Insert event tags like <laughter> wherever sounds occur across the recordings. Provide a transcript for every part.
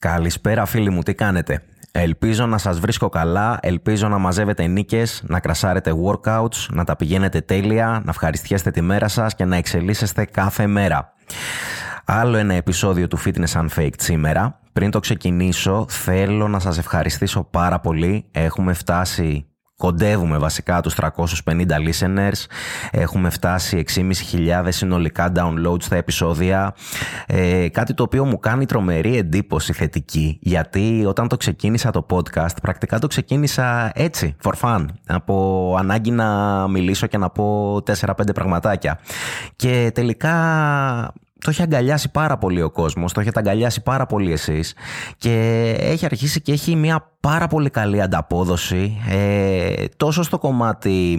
Καλησπέρα φίλοι μου, τι κάνετε; Ελπίζω να σας βρίσκω καλά, ελπίζω να μαζεύετε νίκες, να κρασάρετε workouts, να τα πηγαίνετε τέλεια, να ευχαριστιέστε τη μέρα σας και να εξελίσσεστε κάθε μέρα. Άλλο ένα επεισόδιο του Fitness Unfaked σήμερα. Πριν το ξεκινήσω, θέλω να σας ευχαριστήσω πάρα πολύ. Έχουμε φτάσει Κοντεύουμε βασικά τους 350 listeners, έχουμε φτάσει 6.500 συνολικά downloads στα επεισόδια, ε, κάτι το οποίο μου κάνει τρομερή εντύπωση θετική, γιατί όταν το ξεκίνησα το podcast, πρακτικά το ξεκίνησα έτσι, for fun, από ανάγκη να μιλήσω και να πω 4-5 πραγματάκια. Και τελικά το έχει αγκαλιάσει πάρα πολύ ο κόσμος, το έχετε αγκαλιάσει πάρα πολύ εσείς και έχει αρχίσει και έχει μια πάρα πολύ καλή ανταπόδοση ε, τόσο στο κομμάτι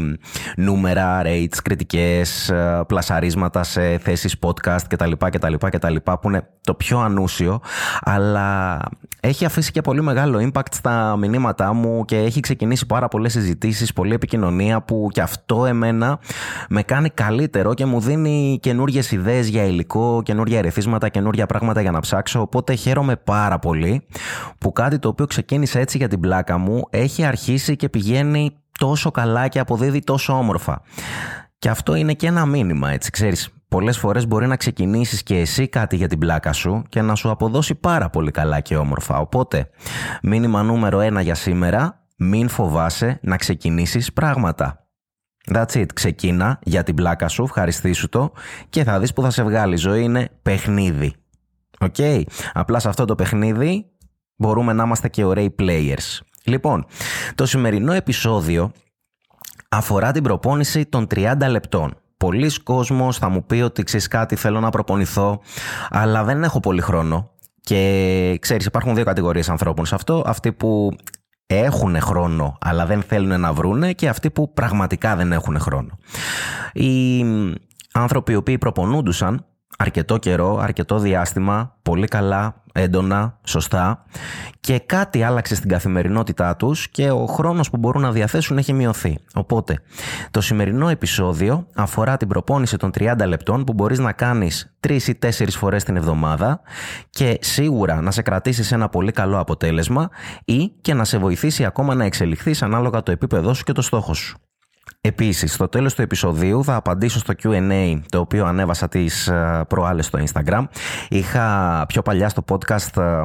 νούμερα, rates, κριτικές, ε, πλασαρίσματα σε θέσεις podcast κτλ, κτλ, κτλ που είναι το πιο ανούσιο αλλά έχει αφήσει και πολύ μεγάλο impact στα μηνύματά μου και έχει ξεκινήσει πάρα πολλές συζητήσεις, πολλή επικοινωνία που και αυτό εμένα με κάνει καλύτερο και μου δίνει καινούργιες ιδέες για υλικό, καινούργια ερεθίσματα, καινούργια πράγματα για να ψάξω οπότε χαίρομαι πάρα πολύ που κάτι το οποίο ξεκίνησε έτσι για την πλάκα μου έχει αρχίσει και πηγαίνει τόσο καλά και αποδίδει τόσο όμορφα. Και αυτό είναι και ένα μήνυμα, έτσι, ξέρεις. Πολλές φορές μπορεί να ξεκινήσεις και εσύ κάτι για την πλάκα σου και να σου αποδώσει πάρα πολύ καλά και όμορφα. Οπότε, μήνυμα νούμερο ένα για σήμερα, μην φοβάσαι να ξεκινήσεις πράγματα. That's it. Ξεκίνα για την πλάκα σου, ευχαριστήσου το και θα δεις που θα σε βγάλει. Η ζωή είναι παιχνίδι. Ok. Okay. Απλά σε αυτό το παιχνίδι μπορούμε να είμαστε και ωραίοι players. Λοιπόν, το σημερινό επεισόδιο αφορά την προπόνηση των 30 λεπτών. Πολύς κόσμος θα μου πει ότι ξέρεις κάτι θέλω να προπονηθώ, αλλά δεν έχω πολύ χρόνο. Και ξέρεις υπάρχουν δύο κατηγορίες ανθρώπων σε αυτό. Αυτοί που έχουν χρόνο αλλά δεν θέλουν να βρούνε και αυτοί που πραγματικά δεν έχουν χρόνο. Οι άνθρωποι οι οποίοι προπονούντουσαν αρκετό καιρό, αρκετό διάστημα, πολύ καλά, έντονα, σωστά και κάτι άλλαξε στην καθημερινότητά τους και ο χρόνος που μπορούν να διαθέσουν έχει μειωθεί. Οπότε, το σημερινό επεισόδιο αφορά την προπόνηση των 30 λεπτών που μπορείς να κάνεις 3 ή 4 φορές την εβδομάδα και σίγουρα να σε κρατήσεις σε ένα πολύ καλό αποτέλεσμα ή και να σε βοηθήσει ακόμα να εξελιχθείς ανάλογα το επίπεδό σου και το στόχο σου. Επίσης, στο τέλος του επεισοδίου θα απαντήσω στο Q&A το οποίο ανέβασα τις ε, προάλλες στο Instagram. Είχα πιο παλιά στο podcast ε,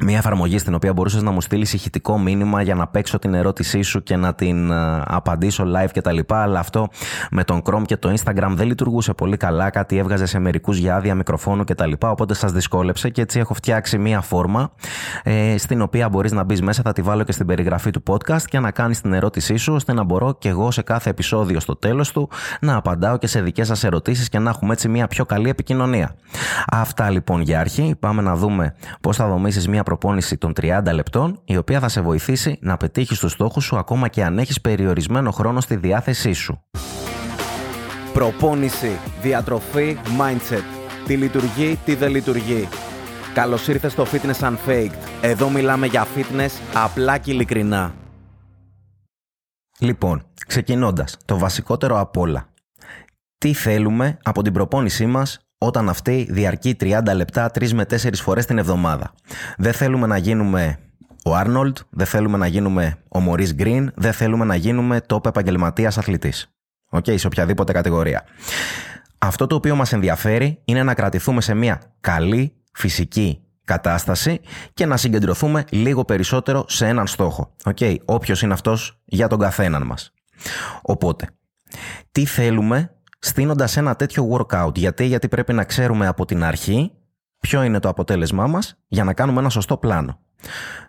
μια εφαρμογή στην οποία μπορούσες να μου στείλεις ηχητικό μήνυμα για να παίξω την ερώτησή σου και να την uh, απαντήσω live κτλ. Αλλά αυτό με τον Chrome και το Instagram δεν λειτουργούσε πολύ καλά. Κάτι έβγαζε σε μερικούς για άδεια μικροφόνου κτλ. Οπότε σας δυσκόλεψε και έτσι έχω φτιάξει μια φόρμα ε, στην οποία μπορείς να μπεις μέσα. Θα τη βάλω και στην περιγραφή του podcast και να κάνεις την ερώτησή σου ώστε να μπορώ και εγώ σε κάθε επεισόδιο στο τέλος του να απαντάω και σε δικές σας ερωτήσεις και να έχουμε έτσι μια πιο καλή επικοινωνία. Αυτά λοιπόν για αρχή. Πάμε να δούμε πώς θα δομήσεις μια προπόνηση των 30 λεπτών, η οποία θα σε βοηθήσει να πετύχεις τους στόχους σου ακόμα και αν έχεις περιορισμένο χρόνο στη διάθεσή σου. Προπόνηση, διατροφή, mindset. Τι λειτουργεί, τι δεν λειτουργεί. Καλώς ήρθες στο Fitness Unfaked. Εδώ μιλάμε για fitness απλά και ειλικρινά. Λοιπόν, ξεκινώντας, το βασικότερο απ' όλα. Τι θέλουμε από την προπόνησή μας όταν αυτή διαρκεί 30 λεπτά 3 με 4 φορές την εβδομάδα. Δεν θέλουμε να γίνουμε ο Άρνολτ, δεν θέλουμε να γίνουμε ο Μωρίς Γκριν, δεν θέλουμε να γίνουμε top επαγγελματίας αθλητής. Ok, okay, σε οποιαδήποτε κατηγορία. Αυτό το οποίο μας ενδιαφέρει είναι να κρατηθούμε σε μια καλή φυσική κατάσταση και να συγκεντρωθούμε λίγο περισσότερο σε έναν στόχο. Ok, okay, όποιος είναι αυτός για τον καθέναν μας. Οπότε, τι θέλουμε στήνοντας ένα τέτοιο workout. Γιατί, γιατί πρέπει να ξέρουμε από την αρχή ποιο είναι το αποτέλεσμά μας για να κάνουμε ένα σωστό πλάνο.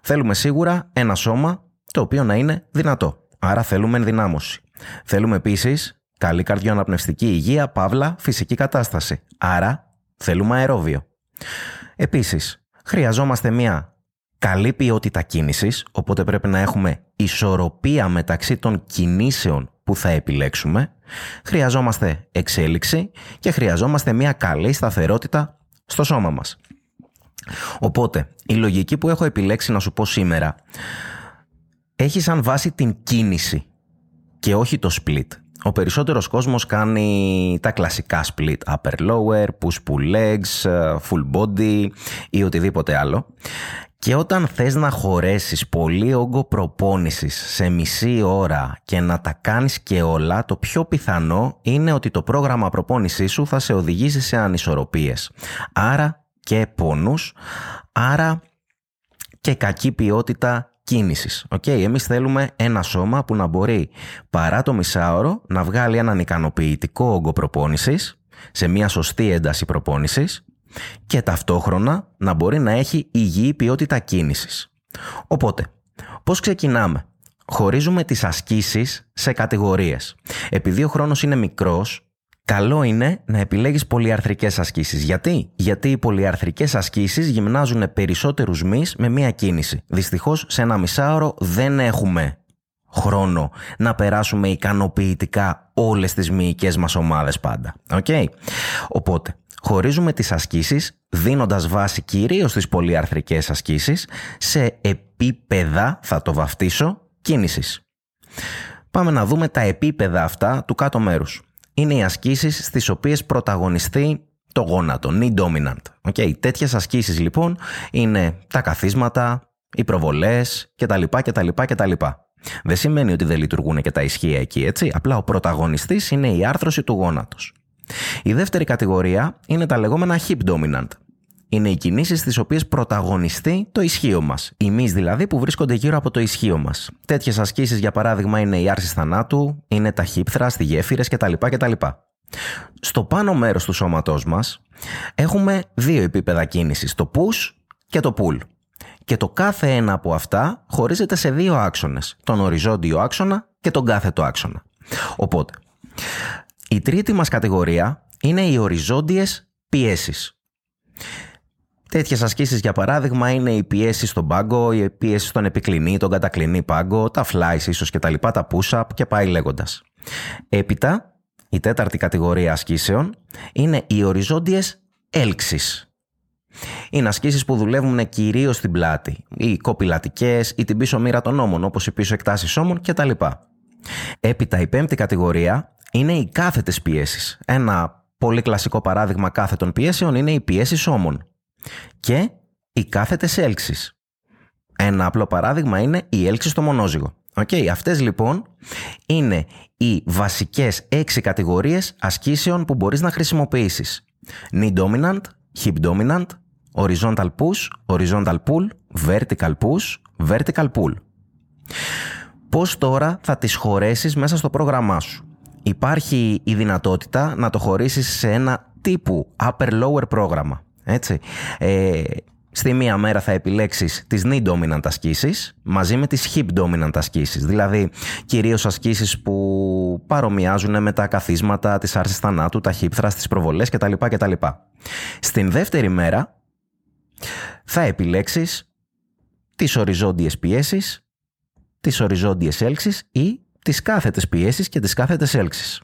Θέλουμε σίγουρα ένα σώμα το οποίο να είναι δυνατό. Άρα θέλουμε ενδυνάμωση. Θέλουμε επίσης καλή καρδιοαναπνευστική υγεία, παύλα, φυσική κατάσταση. Άρα θέλουμε αερόβιο. Επίσης, χρειαζόμαστε μια καλή ποιότητα κίνησης, οπότε πρέπει να έχουμε ισορροπία μεταξύ των κινήσεων που θα επιλέξουμε, χρειαζόμαστε εξέλιξη και χρειαζόμαστε μια καλή σταθερότητα στο σώμα μας. Οπότε, η λογική που έχω επιλέξει να σου πω σήμερα έχει σαν βάση την κίνηση και όχι το split. Ο περισσότερος κόσμος κάνει τα κλασικά split upper lower, push pull legs, full body ή οτιδήποτε άλλο. Και όταν θες να χωρέσεις πολύ όγκο προπόνησης σε μισή ώρα και να τα κάνεις και όλα, το πιο πιθανό είναι ότι το πρόγραμμα προπόνησής σου θα σε οδηγήσει σε ανισορροπίες. Άρα και πόνους, άρα και κακή ποιότητα κίνησης. Okay, εμείς θέλουμε ένα σώμα που να μπορεί παρά το μισάωρο να βγάλει έναν ικανοποιητικό όγκο προπόνησης σε μια σωστή ένταση προπόνησης και ταυτόχρονα να μπορεί να έχει υγιή ποιότητα κίνησης. Οπότε, πώς ξεκινάμε; Χωρίζουμε τις ασκήσεις σε κατηγορίες. Επειδή ο χρόνος είναι μικρός, καλό είναι να επιλέγεις πολυαρθρικές ασκήσεις. Γιατί; Γιατί οι πολυαρθρικές ασκήσεις γυμνάζουν περισσότερους μυς με μία κίνηση. Δυστυχώς σε ένα μισάωρο δεν έχουμε χρόνο να περάσουμε ικανοποιητικά όλες τις μυϊκές μας ομάδες πάντα. Okay? Οπότε, χωρίζουμε τις ασκήσεις δίνοντας βάση κυρίως στις πολυαρθρικές ασκήσεις σε επίπεδα, θα το βαφτίσω, κίνησης. Πάμε να δούμε τα επίπεδα αυτά του κάτω μέρους. Είναι οι ασκήσεις στις οποίες πρωταγωνιστεί το γόνατο, knee dominant. Okay. Τέτοιες ασκήσεις λοιπόν είναι τα καθίσματα, οι προβολές κτλ. κτλ, κτλ. Δεν σημαίνει ότι δεν λειτουργούν και τα ισχύα εκεί, έτσι. Απλά ο πρωταγωνιστής είναι η άρθρωση του γόνατος. Η δεύτερη κατηγορία είναι τα λεγόμενα hip dominant. Είναι οι κινήσεις στι οποίες πρωταγωνιστεί το ισχύο μας. Οι μυς δηλαδή που βρίσκονται γύρω από το ισχύο μας. Τέτοιες ασκήσεις, για παράδειγμα, είναι η άρσης θανάτου, είναι τα hip thrust, οι γέφυρες κτλ. κτλ. Στο πάνω μέρος του σώματός μας έχουμε δύο επίπεδα κίνησης, το push και το pull. Και το κάθε ένα από αυτά χωρίζεται σε δύο άξονες, τον οριζόντιο άξονα και τον κάθετο άξονα. Οπότε, η τρίτη μας κατηγορία είναι οι οριζόντιες πιέσεις. Τέτοιες ασκήσεις για παράδειγμα είναι οι πιέσεις στον πάγκο, οι πιέσεις στον επικλινή, τον κατακλινή πάγκο, τα flies ίσως και τα λοιπά, τα push-up και πάει λέγοντας. Έπειτα, η τέταρτη κατηγορία ασκήσεων είναι οι οριζόντιες έλξεις. Είναι ασκήσεις που δουλεύουν κυρίως στην πλάτη, ή κοπηλατικές ή την πίσω μοίρα των ώμων, όπως οι πίσω εκτάσεις ώμων κτλ. Έπειτα, η πέμπτη κατηγορία είναι οι κάθετες πιέσεις. Ένα πολύ κλασικό παράδειγμα κάθετων πιέσεων είναι οι πιέσεις ώμων. Και οι κάθετες έλξεις. Ένα απλό παράδειγμα είναι η έλξη στο μονόζυγο. Okay, αυτές λοιπόν είναι οι βασικές έξι κατηγορίες ασκήσεων που μπορείς να χρησιμοποιήσεις. Knee dominant, hip dominant, horizontal push, horizontal pull, vertical push, vertical pull. Πώς τώρα θα τις χωρέσεις μέσα στο πρόγραμμά σου; Υπάρχει η δυνατότητα να το χωρίσεις σε ένα τύπου upper-lower πρόγραμμα. Έτσι. Ε, στη μία μέρα θα επιλέξεις τις knee dominant ασκήσεις μαζί με τις hip dominant ασκήσεις. Δηλαδή κυρίως ασκήσεις που παρομοιάζουν με τα καθίσματα, τις άρσεις θανάτου, τα hip thrust, τις προβολές κτλ. κτλ. Στην δεύτερη μέρα θα επιλέξεις τις οριζόντιες πιέσεις, τις οριζόντιες έλξεις ή τις κάθετες πιέσεις και τις κάθετες έλξεις.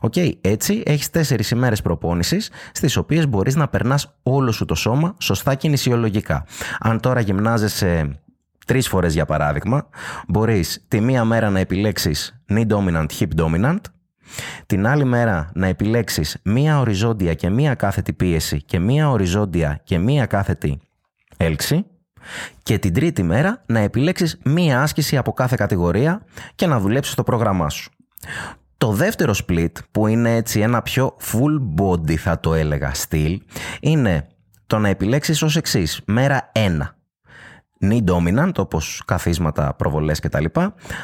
Okay, έτσι έχεις τέσσερις ημέρες προπόνησης στις οποίες μπορείς να περνάς όλο σου το σώμα σωστά κινησιολογικά. Αν τώρα γυμνάζεσαι τρεις φορές για παράδειγμα, μπορείς τη μία μέρα να επιλέξεις knee dominant, hip dominant, την άλλη μέρα να επιλέξεις μία οριζόντια και μία κάθετη πίεση και μία οριζόντια και μία κάθετη έλξη και την τρίτη μέρα να επιλέξεις μία άσκηση από κάθε κατηγορία και να δουλέψεις το πρόγραμμά σου. Το δεύτερο split που είναι έτσι ένα πιο full body θα το έλεγα στυλ είναι το να επιλέξεις ως εξής μέρα 1 knee dominant όπως καθίσματα, προβολές κτλ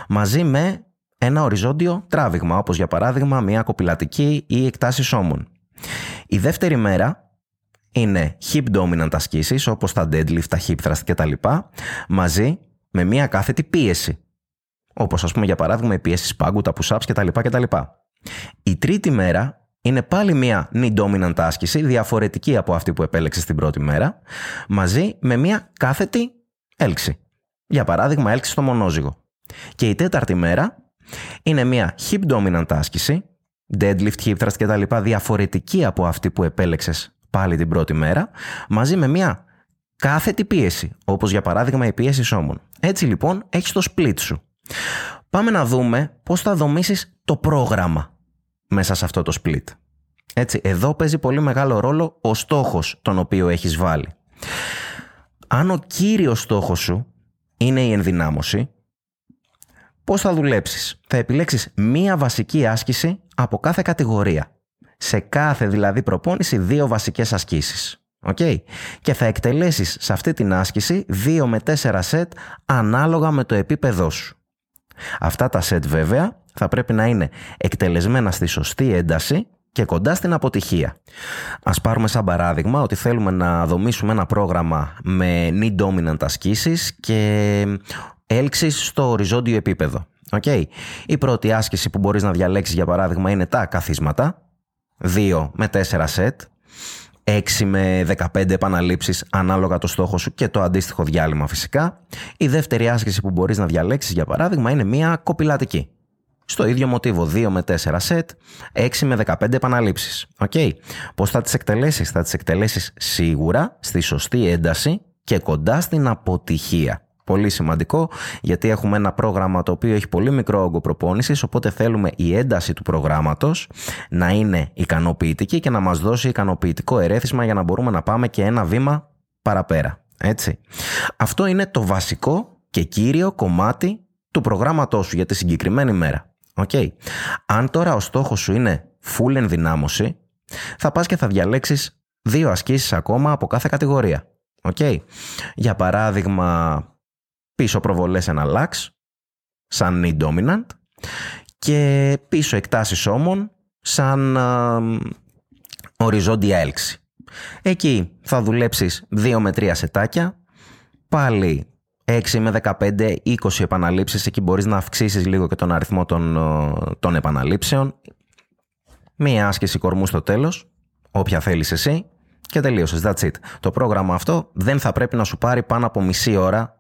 μαζί με ένα οριζόντιο τράβηγμα, όπως για παράδειγμα μια κοπηλατική ή εκτάσεις ώμων. Η δεύτερη μέρα είναι hip dominant ασκήσεις, όπως τα deadlift, τα hip thrust κτλ. μαζί με μια κάθετη πίεση, όπως ας πούμε για παράδειγμα η πίεση πάγκου, τα push-ups κτλ. κτλ. Η τρίτη μέρα είναι πάλι μια knee dominant άσκηση, διαφορετική από αυτή που επέλεξε την πρώτη μέρα, μαζί με μια κάθετη έλξη. Για παράδειγμα, έλξη στο μονόζυγο. Και η τέταρτη μέρα είναι μια hip dominant άσκηση, deadlift, hip thrust κτλ. διαφορετική από αυτή που επέλεξες πάλι την πρώτη μέρα, μαζί με μια κάθετη πίεση, όπως για παράδειγμα η πίεση σώμων. Έτσι λοιπόν έχεις το split σου. Πάμε να δούμε πώς θα δομήσεις το πρόγραμμα μέσα σε αυτό το split. Έτσι, εδώ παίζει πολύ μεγάλο ρόλο ο στόχος τον οποίο έχεις βάλει. Αν ο κύριος στόχος σου είναι η ενδυνάμωση, πώς θα δουλέψεις; Θα επιλέξεις μία βασική άσκηση από κάθε κατηγορία. Σε κάθε δηλαδή προπόνηση δύο βασικές ασκήσεις. Okay. Και θα εκτελέσεις σε αυτή την άσκηση 2 με 4 σετ ανάλογα με το επίπεδό σου. Αυτά τα σετ βέβαια θα πρέπει να είναι εκτελεσμένα στη σωστή ένταση και κοντά στην αποτυχία. Ας πάρουμε σαν παράδειγμα ότι θέλουμε να δομήσουμε ένα πρόγραμμα με knee dominant ασκήσεις και έλξεις στο οριζόντιο επίπεδο. Okay. Η πρώτη άσκηση που μπορείς να διαλέξεις για παράδειγμα είναι τα καθίσματα, 2 με 4 σετ, 6 με 15 επαναλήψεις ανάλογα το στόχο σου και το αντίστοιχο διάλειμμα φυσικά. Η δεύτερη άσκηση που μπορείς να διαλέξεις για παράδειγμα είναι μια κοπηλατική. Στο ίδιο μοτίβο 2 με 4 σετ, 6 με 15 επαναλήψεις. Okay. Πώς θα τις εκτελέσεις; Θα τις εκτελέσεις σίγουρα στη σωστή ένταση και κοντά στην αποτυχία. Πολύ σημαντικό γιατί έχουμε ένα πρόγραμμα το οποίο έχει πολύ μικρό όγκο προπόνησης οπότε θέλουμε η ένταση του προγράμματος να είναι ικανοποιητική και να μας δώσει ικανοποιητικό ερέθισμα για να μπορούμε να πάμε και ένα βήμα παραπέρα. Έτσι. Αυτό είναι το βασικό και κύριο κομμάτι του προγράμματός σου για τη συγκεκριμένη μέρα. Okay. Αν τώρα ο στόχος σου είναι full ενδυνάμωση θα πας και θα διαλέξεις δύο ασκήσεις ακόμα από κάθε κατηγορία. Okay. Για παράδειγμα πίσω προβολές ένα lax, σαν knee dominant και πίσω εκτάσεις όμων σαν οριζόντια έλξη. Εκεί θα δουλέψεις 2 με 3 σετάκια, πάλι 6 με 15, 20 επαναλήψεις, εκεί μπορείς να αυξήσεις λίγο και τον αριθμό των, των επαναλήψεων. Μία άσκηση κορμού στο τέλος, όποια θέλεις εσύ και τελείωσες, that's it. Το πρόγραμμα αυτό δεν θα πρέπει να σου πάρει πάνω από μισή ώρα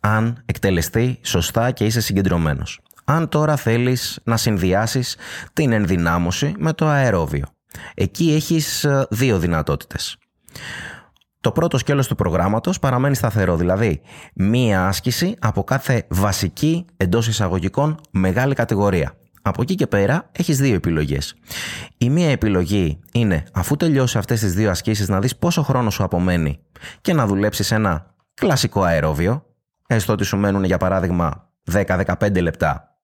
αν εκτελεστεί σωστά και είσαι συγκεντρωμένος. Αν τώρα θέλεις να συνδυάσεις την ενδυνάμωση με το αερόβιο. Εκεί έχεις ε, δύο δυνατότητες. Το πρώτο σκέλος του προγράμματος παραμένει σταθερό, δηλαδή μία άσκηση από κάθε βασική εντός εισαγωγικών μεγάλη κατηγορία. Από εκεί και πέρα έχεις δύο επιλογές. Η μία επιλογή είναι αφού τελειώσει αυτές τις δύο ασκήσεις να δεις πόσο χρόνος σου απομένει και να δουλέψεις ένα κλασικό αερόβιο, έστω ότι σου μένουν για παράδειγμα 10-15 λεπτά.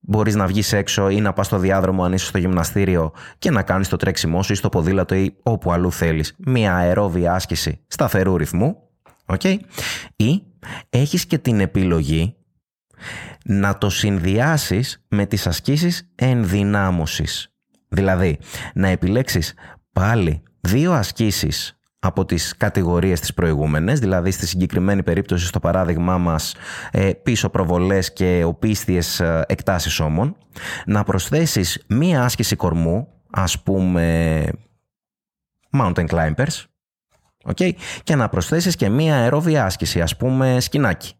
Μπορείς να βγεις έξω ή να πας στο διάδρομο αν είσαι στο γυμναστήριο και να κάνεις το τρέξιμό σου ή στο ποδήλατο ή όπου αλλού θέλεις. Μία αερόβια άσκηση σταθερού ρυθμού. Okay. Ή έχεις και την επιλογή να το συνδυάσεις με τις ασκήσεις ενδυνάμωσης. Δηλαδή, να επιλέξεις πάλι δύο ασκήσεις από τις κατηγορίες τις προηγούμενες, δηλαδή στη συγκεκριμένη περίπτωση στο παράδειγμά μας ε, πίσω προβολές και οπίστιες ε, εκτάσεις όμων, να προσθέσεις μία άσκηση κορμού, ας πούμε mountain climbers, okay, και να προσθέσεις και μία αερόβια άσκηση, ας πούμε σκηνάκι.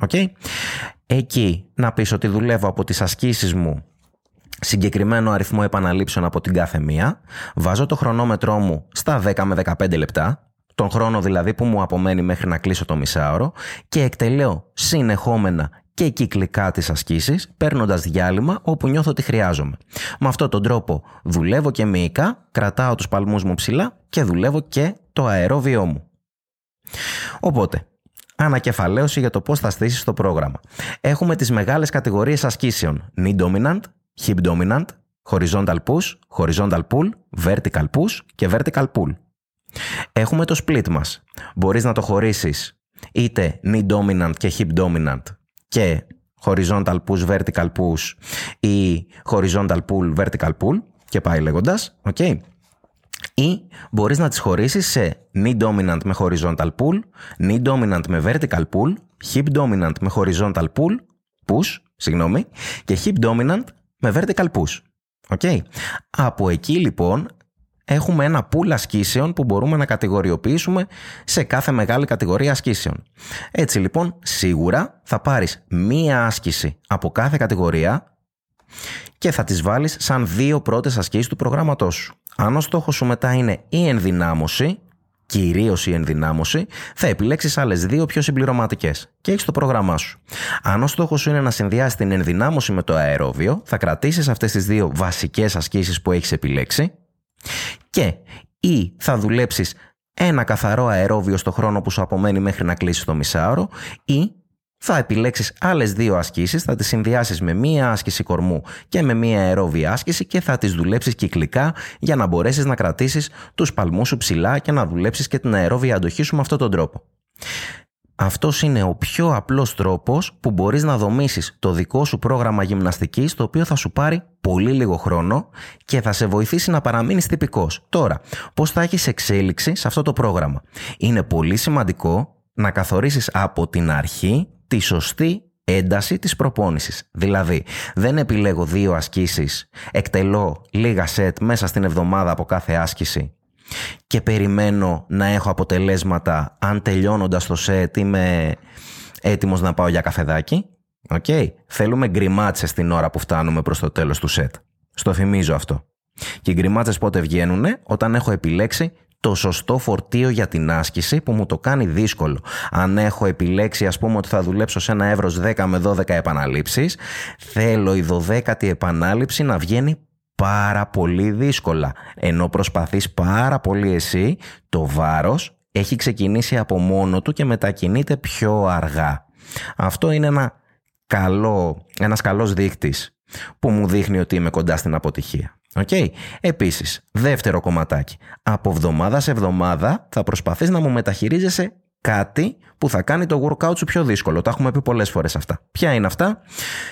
Okay. Εκεί να πεις ότι δουλεύω από τις ασκήσεις μου συγκεκριμένο αριθμό επαναλήψεων από την κάθε μία, βάζω το χρονόμετρό μου στα 10 με 15 λεπτά, τον χρόνο δηλαδή που μου απομένει μέχρι να κλείσω το μισάωρο και εκτελέω συνεχόμενα και κυκλικά τις ασκήσεις, παίρνοντας διάλειμμα όπου νιώθω ότι χρειάζομαι. Με αυτόν τον τρόπο δουλεύω και μυϊκά, κρατάω τους παλμούς μου ψηλά και δουλεύω και το αερόβιό μου. Οπότε, ανακεφαλαίωση για το πώς θα στήσεις το πρόγραμμα. Έχουμε τις μεγάλες κατηγορίες ασκήσεων. Knee dominant, hip dominant, horizontal push, horizontal pull, vertical push και vertical pull. Έχουμε το split μας. Μπορείς να το χωρίσεις είτε knee dominant και hip dominant και horizontal push, vertical push ή horizontal pull, vertical pull και πάει λέγοντας, okay. Ή μπορείς να τις χωρίσεις σε knee dominant με horizontal pull, knee dominant με vertical pull, hip dominant με horizontal pull, push, συγγνώμη, και hip dominant με vertical push. Okay. Από εκεί λοιπόν έχουμε ένα pool ασκήσεων που μπορούμε να κατηγοριοποιήσουμε σε κάθε μεγάλη κατηγορία ασκήσεων. Έτσι λοιπόν σίγουρα θα πάρεις μία άσκηση από κάθε κατηγορία και θα τις βάλεις σαν δύο πρώτες ασκήσεις του προγράμματός σου. Αν ο στόχος σου μετά είναι η ενδυνάμωση κυρίως η ενδυνάμωση, θα επιλέξει άλλες δύο πιο συμπληρωματικές και έχεις το πρόγραμμά σου. Αν ο στόχος σου είναι να συνδυάσεις την ενδυνάμωση με το αερόβιο, θα κρατήσεις αυτές τις δύο βασικές ασκήσεις που έχεις επιλέξει και ή θα δουλέψεις ένα καθαρό αερόβιο στο χρόνο που σου απομένει μέχρι να κλείσεις το μισάωρο ή θα επιλέξεις άλλες δύο ασκήσεις, θα τις συνδυάσεις με μία άσκηση κορμού και με μία αερόβια άσκηση και θα τις δουλέψεις κυκλικά για να μπορέσεις να κρατήσεις τους παλμούς σου ψηλά και να δουλέψεις και την αερόβια αντοχή σου με αυτόν τον τρόπο. Αυτός είναι ο πιο απλός τρόπος που μπορείς να δομήσεις το δικό σου πρόγραμμα γυμναστικής το οποίο θα σου πάρει πολύ λίγο χρόνο και θα σε βοηθήσει να παραμείνεις τυπικός. Τώρα, πώς θα έχεις εξέλιξη σε αυτό το πρόγραμμα; Είναι πολύ σημαντικό να καθορίσεις από την αρχή τη σωστή ένταση της προπόνησης. Δηλαδή, δεν επιλέγω δύο ασκήσεις, εκτελώ λίγα σετ μέσα στην εβδομάδα από κάθε άσκηση και περιμένω να έχω αποτελέσματα αν τελειώνοντας το σετ είμαι έτοιμος να πάω για καφεδάκι. Okay. Θέλουμε γκριμάτσες την ώρα που φτάνουμε προς το τέλος του σετ. Στο θυμίζω αυτό. Και οι γκριμάτσες πότε βγαίνουν όταν έχω επιλέξει το σωστό φορτίο για την άσκηση που μου το κάνει δύσκολο. Αν έχω επιλέξει ας πούμε ότι θα δουλέψω σε ένα εύρος 10 με 12 επαναλήψεις, θέλω η 12η επανάληψη να βγαίνει πάρα πολύ δύσκολα. Ενώ προσπαθείς πάρα πολύ εσύ, το βάρος έχει ξεκινήσει από μόνο του και μετακινείται πιο αργά. Αυτό είναι ένα καλό, ένας καλός δείκτης που μου δείχνει ότι είμαι κοντά στην αποτυχία. Okay. Επίσης, δεύτερο κομματάκι. Από εβδομάδα σε εβδομάδα θα προσπαθείς να μου μεταχειρίζεσαι κάτι που θα κάνει το workout σου πιο δύσκολο. Τα έχουμε πει πολλές φορές αυτά. Ποια είναι αυτά;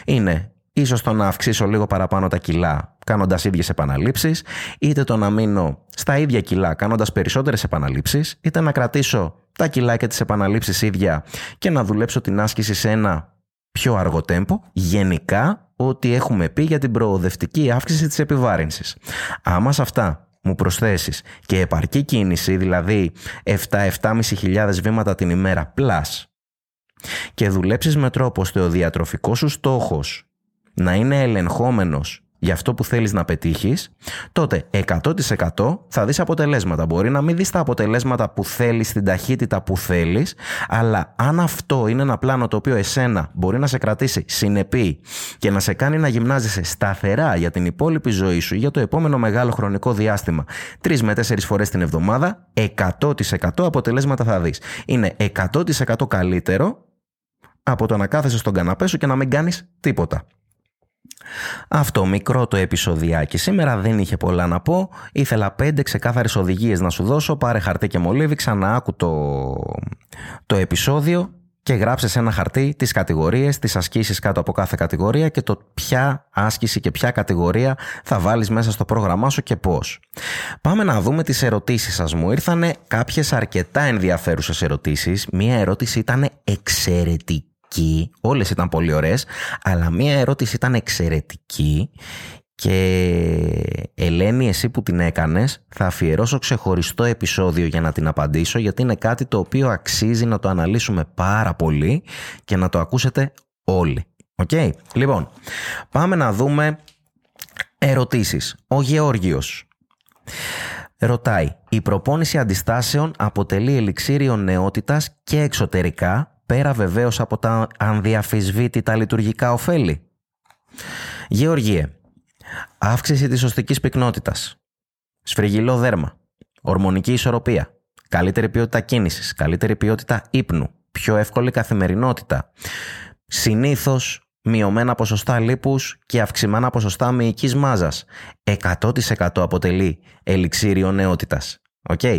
Είναι ίσως το να αυξήσω λίγο παραπάνω τα κιλά κάνοντας ίδιες επαναλήψεις, είτε το να μείνω στα ίδια κιλά κάνοντας περισσότερες επαναλήψεις, είτε να κρατήσω τα κιλά και τις επαναλήψεις ίδια και να δουλέψω την άσκηση σε ένα πιο αργό τέμπο. Γενικά ό,τι έχουμε πει για την προοδευτική αύξηση της επιβάρυνσης. Άμα σε αυτά μου προσθέσεις και επαρκή κίνηση, δηλαδή 7-7.500 βήματα την ημέρα plus και δουλέψεις με τρόπο ώστε ο διατροφικός σου στόχος να είναι ελεγχόμενος για αυτό που θέλεις να πετύχεις, τότε 100% θα δεις αποτελέσματα. Μπορεί να μην δεις τα αποτελέσματα που θέλεις, στην ταχύτητα που θέλεις, αλλά αν αυτό είναι ένα πλάνο το οποίο εσένα μπορεί να σε κρατήσει συνεπή και να σε κάνει να γυμνάζεσαι σταθερά για την υπόλοιπη ζωή σου ή για το επόμενο μεγάλο χρονικό διάστημα, τρεις με τέσσερις φορές την εβδομάδα, 100% αποτελέσματα θα δεις. Είναι 100% καλύτερο από το να κάθεσαι στον καναπέ σου και να μην κάνεις τίποτα. Αυτό μικρό το επεισοδιάκι σήμερα δεν είχε πολλά να πω. Ήθελα πέντε ξεκάθαρες οδηγίες να σου δώσω. Πάρε χαρτί και μολύβι, ξανά άκου το, το επεισόδιο και γράψες σε ένα χαρτί τις κατηγορίες, τις ασκήσεις κάτω από κάθε κατηγορία και το ποια άσκηση και ποια κατηγορία θα βάλεις μέσα στο πρόγραμμά σου και πώς. Πάμε να δούμε τις ερωτήσεις σας. Μου ήρθανε κάποιες αρκετά ενδιαφέρουσες ερωτήσεις. Μία ερώτηση ήταν εξαιρετική εξαιρετική, όλες ήταν πολύ ωραίες, αλλά μία ερώτηση ήταν εξαιρετική και Ελένη εσύ που την έκανες θα αφιερώσω ξεχωριστό επεισόδιο για να την απαντήσω γιατί είναι κάτι το οποίο αξίζει να το αναλύσουμε πάρα πολύ και να το ακούσετε όλοι. Οκ, λοιπόν, πάμε να δούμε ερωτήσεις. Ο Γεώργιος ρωτάει «Η προπόνηση αντιστάσεων αποτελεί ελιξίριο νεότητας και εξωτερικά πέρα βεβαίως από τα ανδιαφυσβήτητα λειτουργικά ωφέλη. Γεωργίε, αύξηση της οστικής πυκνότητας, σφριγγυλό δέρμα, ορμονική ισορροπία, καλύτερη ποιότητα κίνησης, καλύτερη ποιότητα ύπνου, πιο εύκολη καθημερινότητα, συνήθως μειωμένα ποσοστά λίπους και αυξημένα ποσοστά μυϊκής μάζας. 100% αποτελεί ελιξίριο νεότητας. Okay.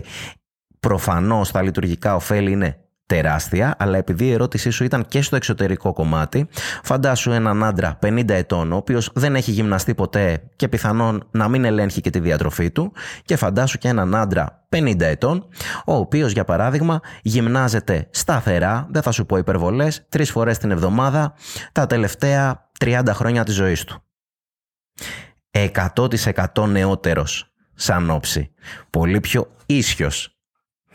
Προφανώς τα λειτουργικά ωφέλη είναι τεράστια, αλλά επειδή η ερώτησή σου ήταν και στο εξωτερικό κομμάτι, φαντάσου έναν άντρα 50 ετών, ο οποίος δεν έχει γυμναστεί ποτέ και πιθανόν να μην ελέγχει και τη διατροφή του, και φαντάσου και έναν άντρα 50 ετών, ο οποίος για παράδειγμα γυμνάζεται σταθερά, δεν θα σου πω υπερβολές, τρεις φορές την εβδομάδα τα τελευταία 30 χρόνια της ζωής του. 100% νεότερος σαν όψη. Πολύ πιο ίσιος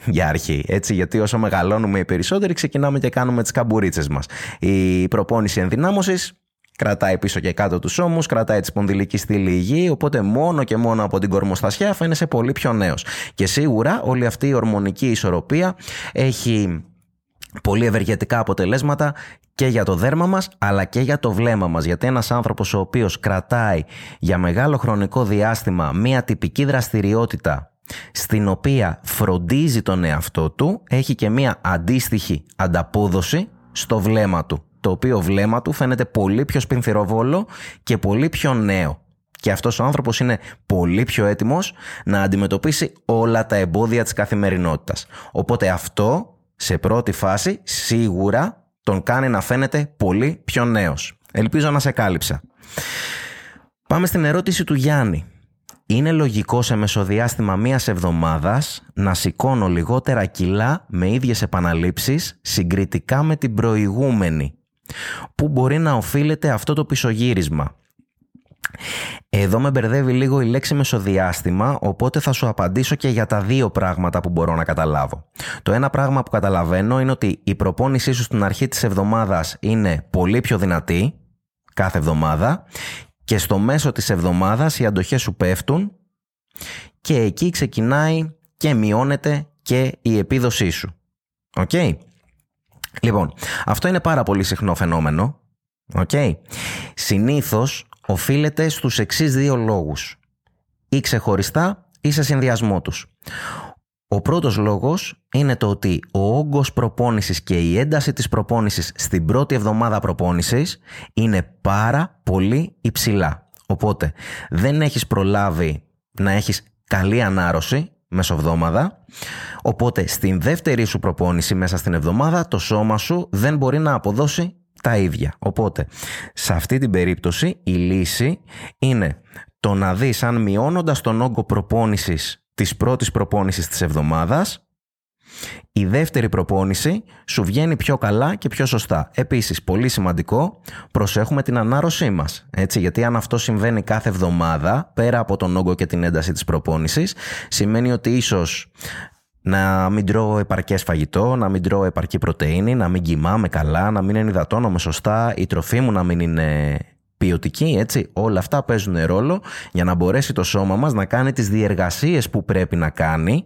για αρχή. Έτσι, γιατί όσο μεγαλώνουμε οι περισσότεροι, ξεκινάμε και κάνουμε τις καμπουρίτσες μας. Η προπόνηση ενδυνάμωσης κρατάει πίσω και κάτω τους ώμους, κρατάει τη σπονδυλική στήλη υγιή, οπότε μόνο και μόνο από την κορμοστασιά φαίνεσαι πολύ πιο νέος. Και σίγουρα όλη αυτή η ορμονική ισορροπία έχει πολύ ευεργετικά αποτελέσματα και για το δέρμα μας αλλά και για το βλέμμα μας γιατί ένας άνθρωπος ο οποίος κρατάει για μεγάλο χρονικό διάστημα μία τυπική δραστηριότητα στην οποία φροντίζει τον εαυτό του έχει και μία αντίστοιχη ανταπόδοση στο βλέμμα του το οποίο βλέμμα του φαίνεται πολύ πιο σπινθυροβόλο και πολύ πιο νέο και αυτός ο άνθρωπος είναι πολύ πιο έτοιμος να αντιμετωπίσει όλα τα εμπόδια της καθημερινότητας. Οπότε αυτό σε πρώτη φάση σίγουρα τον κάνει να φαίνεται πολύ πιο νέος. Ελπίζω να σε κάλυψα. Πάμε στην ερώτηση του Γιάννη. Είναι λογικό σε μεσοδιάστημα μίας εβδομάδας να σηκώνω λιγότερα κιλά με ίδιες επαναλήψεις συγκριτικά με την προηγούμενη. Πού μπορεί να οφείλεται αυτό το πισωγύρισμα. Εδώ με μπερδεύει λίγο η λέξη μεσοδιάστημα, οπότε θα σου απαντήσω και για τα δύο πράγματα που μπορώ να καταλάβω. Το ένα πράγμα που καταλαβαίνω είναι ότι η προπόνησή σου στην αρχή της εβδομάδας είναι πολύ πιο δυνατή, κάθε εβδομάδα, και στο μέσο της εβδομάδας οι αντοχές σου πέφτουν και εκεί ξεκινάει και μειώνεται και η επίδοσή σου. Οκ. Λοιπόν, αυτό είναι πάρα πολύ συχνό φαινόμενο. Οκ. Συνήθως οφείλεται στους εξής δύο λόγους. Ή ξεχωριστά ή σε συνδυασμό τους. Ο πρώτος λόγος είναι το ότι ο όγκος προπόνησης και η ένταση της προπόνησης στην πρώτη εβδομάδα προπόνησης είναι πάρα πολύ υψηλά. Οπότε δεν έχεις προλάβει να έχεις καλή ανάρρωση μεσοβδόμαδα, οπότε στην δεύτερη σου προπόνηση μέσα στην εβδομάδα το σώμα σου δεν μπορεί να αποδώσει τα ίδια. Οπότε, σε αυτή την περίπτωση η λύση είναι το να δεις αν μειώνοντας τον όγκο προπόνησης της πρώτης προπόνησης της εβδομάδας η δεύτερη προπόνηση σου βγαίνει πιο καλά και πιο σωστά. Επίσης, πολύ σημαντικό, προσέχουμε την ανάρρωσή μας. Έτσι, γιατί αν αυτό συμβαίνει κάθε εβδομάδα, πέρα από τον όγκο και την ένταση της προπόνησης, σημαίνει ότι ίσως να μην τρώω επαρκές φαγητό, να μην τρώω επαρκή πρωτεΐνη, να μην κοιμάμαι καλά, να μην ενυδατώνομαι σωστά, η τροφή μου να μην είναι ποιοτική, έτσι. Όλα αυτά παίζουν ρόλο για να μπορέσει το σώμα μας να κάνει τις διεργασίες που πρέπει να κάνει,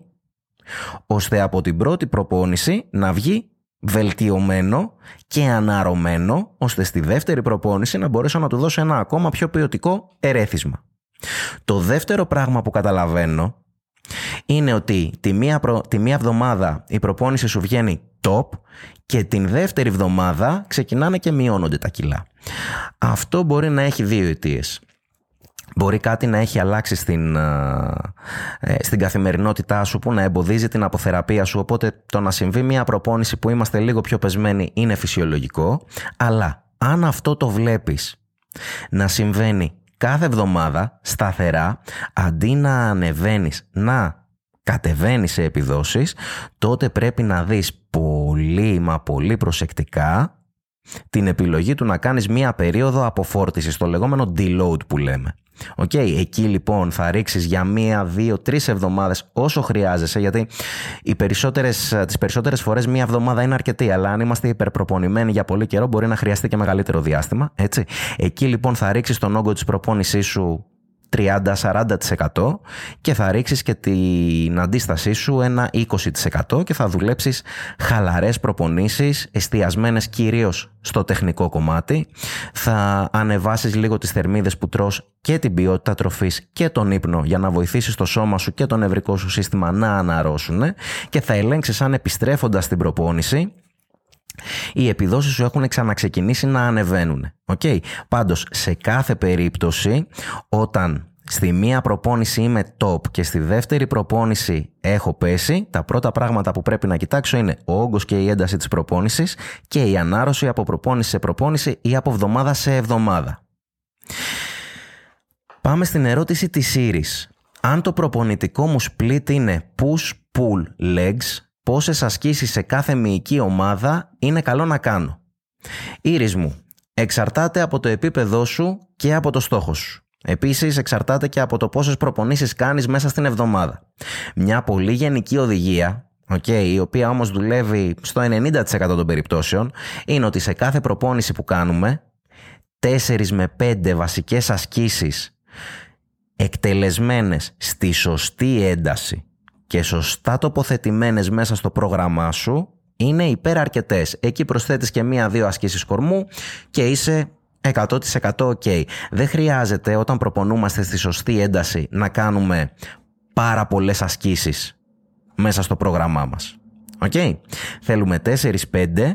ώστε από την πρώτη προπόνηση να βγει βελτιωμένο και αναρωμένο, ώστε στη δεύτερη προπόνηση να μπορέσω να του δώσω ένα ακόμα πιο ποιοτικό ερέθισμα. Το δεύτερο πράγμα που καταλαβαίνω είναι ότι τη μία, προ... τη μία εβδομάδα η προπόνηση σου βγαίνει top και την δεύτερη εβδομάδα ξεκινάνε και μειώνονται τα κιλά. Αυτό μπορεί να έχει δύο αιτίες. Μπορεί κάτι να έχει αλλάξει στην, ε, στην καθημερινότητά σου που να εμποδίζει την αποθεραπεία σου οπότε το να συμβεί μια προπόνηση που είμαστε λίγο πιο πεσμένοι είναι φυσιολογικό αλλά αν αυτό το βλέπεις να συμβαίνει κάθε εβδομάδα σταθερά αντί να ανεβαίνεις να κατεβαίνεις σε επιδόσεις τότε πρέπει να δεις πολύ μα πολύ προσεκτικά την επιλογή του να κάνεις μία περίοδο αποφόρτισης, το λεγόμενο deload που λέμε. Οκ, εκεί λοιπόν θα ρίξεις για μία, δύο, τρεις εβδομάδες όσο χρειάζεσαι γιατί οι περισσότερες, τις περισσότερες φορές μία εβδομάδα είναι αρκετή αλλά αν είμαστε υπερπροπονημένοι για πολύ καιρό μπορεί να χρειαστεί και μεγαλύτερο διάστημα. Έτσι. Εκεί λοιπόν θα ρίξεις τον όγκο της προπόνησής σου 30-40% και θα ρίξεις και την αντίστασή σου ένα 20% και θα δουλέψεις χαλαρές προπονήσεις εστιασμένες κυρίως στο τεχνικό κομμάτι. Θα ανεβάσεις λίγο τις θερμίδες που τρως και την ποιότητα τροφής και τον ύπνο για να βοηθήσεις το σώμα σου και το νευρικό σου σύστημα να αναρρώσουν και θα ελέγξεις αν επιστρέφοντας στην προπόνηση οι επιδόσεις σου έχουν ξαναξεκινήσει να ανεβαίνουν. Okay. Πάντως, σε κάθε περίπτωση, όταν στη μία προπόνηση είμαι top και στη δεύτερη προπόνηση έχω πέσει, τα πρώτα πράγματα που πρέπει να κοιτάξω είναι ο όγκος και η ένταση της προπόνησης και η ανάρρωση από προπόνηση σε προπόνηση ή από εβδομάδα σε εβδομάδα. Πάμε στην ερώτηση της Ήρης. Αν το προπονητικό μου split είναι push-pull legs, πόσες ασκήσεις σε κάθε μυϊκή ομάδα είναι καλό να κάνω. Ήρης μου, εξαρτάται από το επίπεδό σου και από το στόχο σου. Επίσης εξαρτάται και από το πόσες προπονήσεις κάνεις μέσα στην εβδομάδα. Μια πολύ γενική οδηγία Okay, η οποία όμως δουλεύει στο 90% των περιπτώσεων, είναι ότι σε κάθε προπόνηση που κάνουμε, 4 με 5 βασικές ασκήσεις εκτελεσμένες στη σωστή ένταση και σωστά τοποθετημένες μέσα στο πρόγραμμά σου είναι υπεραρκετές. Εκεί προσθέτεις και μία-δύο ασκήσεις κορμού και είσαι 100% ok. Δεν χρειάζεται όταν προπονούμαστε στη σωστή ένταση να κάνουμε πάρα πολλές ασκήσεις μέσα στο πρόγραμμά μας. Okay. Θέλουμε 4-5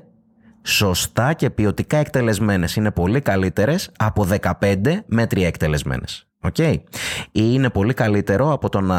σωστά και ποιοτικά εκτελεσμένες. Είναι πολύ καλύτερες από 15 μέτρια εκτελεσμένες. Okay. Είναι πολύ καλύτερο από το να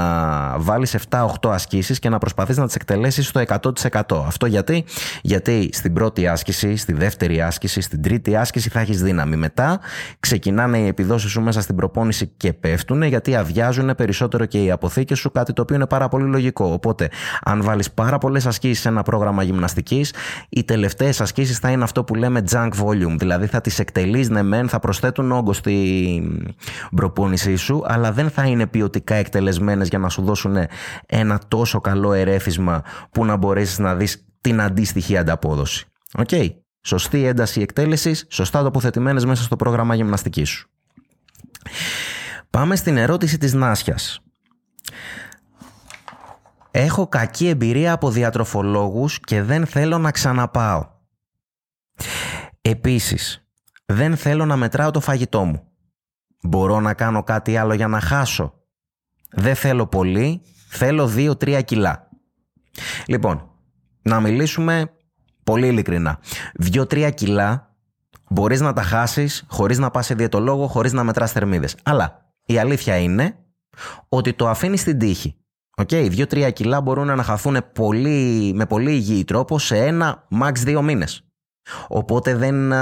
βάλεις 7-8 ασκήσεις και να προσπαθείς να τις εκτελέσεις στο 100%. Αυτό γιατί, γιατί στην πρώτη άσκηση, στη δεύτερη άσκηση, στην τρίτη άσκηση θα έχεις δύναμη. Μετά ξεκινάνε οι επιδόσεις σου μέσα στην προπόνηση και πέφτουν γιατί αδειάζουν περισσότερο και οι αποθήκες σου, κάτι το οποίο είναι πάρα πολύ λογικό. Οπότε, αν βάλεις πάρα πολλές ασκήσεις σε ένα πρόγραμμα γυμναστικής, οι τελευταίες ασκήσεις θα είναι αυτό που λέμε junk volume, δηλαδή θα τις εκτελείς ναι μεν, θα προσθέτουν όγκο στην προπόνηση σου, αλλά δεν θα είναι ποιοτικά εκτελεσμένες για να σου δώσουν ένα τόσο καλό ερέθισμα που να μπορέσεις να δεις την αντίστοιχη ανταπόδοση. OK. Okay. Σωστή ένταση εκτέλεσης, σωστά τοποθετημένες μέσα στο πρόγραμμα γυμναστικής σου. Πάμε στην ερώτηση της Νάσιας. Έχω κακή εμπειρία από διατροφολόγους και δεν θέλω να ξαναπάω. Επίσης, δεν θέλω να μετράω το φαγητό μου. Μπορώ να κάνω κάτι άλλο για να χάσω. Δεν θέλω πολύ, θέλω 2-3 κιλά. Λοιπόν, να μιλήσουμε πολύ ειλικρινά. 2-3 κιλά μπορείς να τα χάσεις χωρίς να πας σε διαιτολόγο, χωρίς να μετράς θερμίδες. Αλλά η αλήθεια είναι ότι το αφήνεις στην τύχη. Okay, 2-3 κιλά μπορούν να χαθούν πολύ, με πολύ υγιή τρόπο σε ένα max 2 μήνες. Οπότε δεν,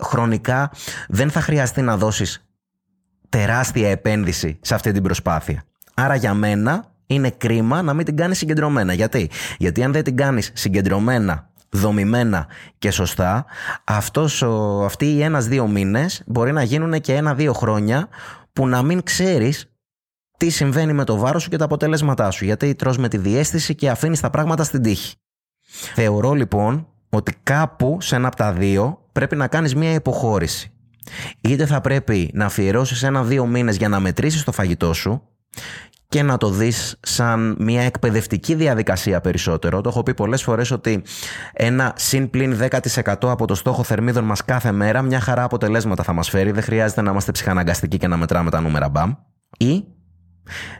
χρονικά δεν θα χρειαστεί να δώσεις τεράστια επένδυση σε αυτή την προσπάθεια. Άρα για μένα είναι κρίμα να μην την κάνεις συγκεντρωμένα. Γιατί, Γιατί αν δεν την κάνεις συγκεντρωμένα, δομημένα και σωστά, αυτός, ο, αυτοί οι ένας-δύο μήνες μπορεί να γίνουν και ένα-δύο χρόνια που να μην ξέρεις τι συμβαίνει με το βάρος σου και τα αποτελέσματά σου. Γιατί τρως με τη διέστηση και αφήνεις τα πράγματα στην τύχη. Θεωρώ λοιπόν ότι κάπου σε ένα από τα δύο πρέπει να κάνεις μια υποχώρηση. Είτε θα πρέπει να αφιερώσεις ένα-δύο μήνες για να μετρήσεις το φαγητό σου και να το δεις σαν μια εκπαιδευτική διαδικασία περισσότερο. Το έχω πει πολλές φορές ότι ένα συν πλην 10% από το στόχο θερμίδων μας κάθε μέρα μια χαρά αποτελέσματα θα μας φέρει. Δεν χρειάζεται να είμαστε ψυχαναγκαστικοί και να μετράμε τα νούμερα μπαμ. Ή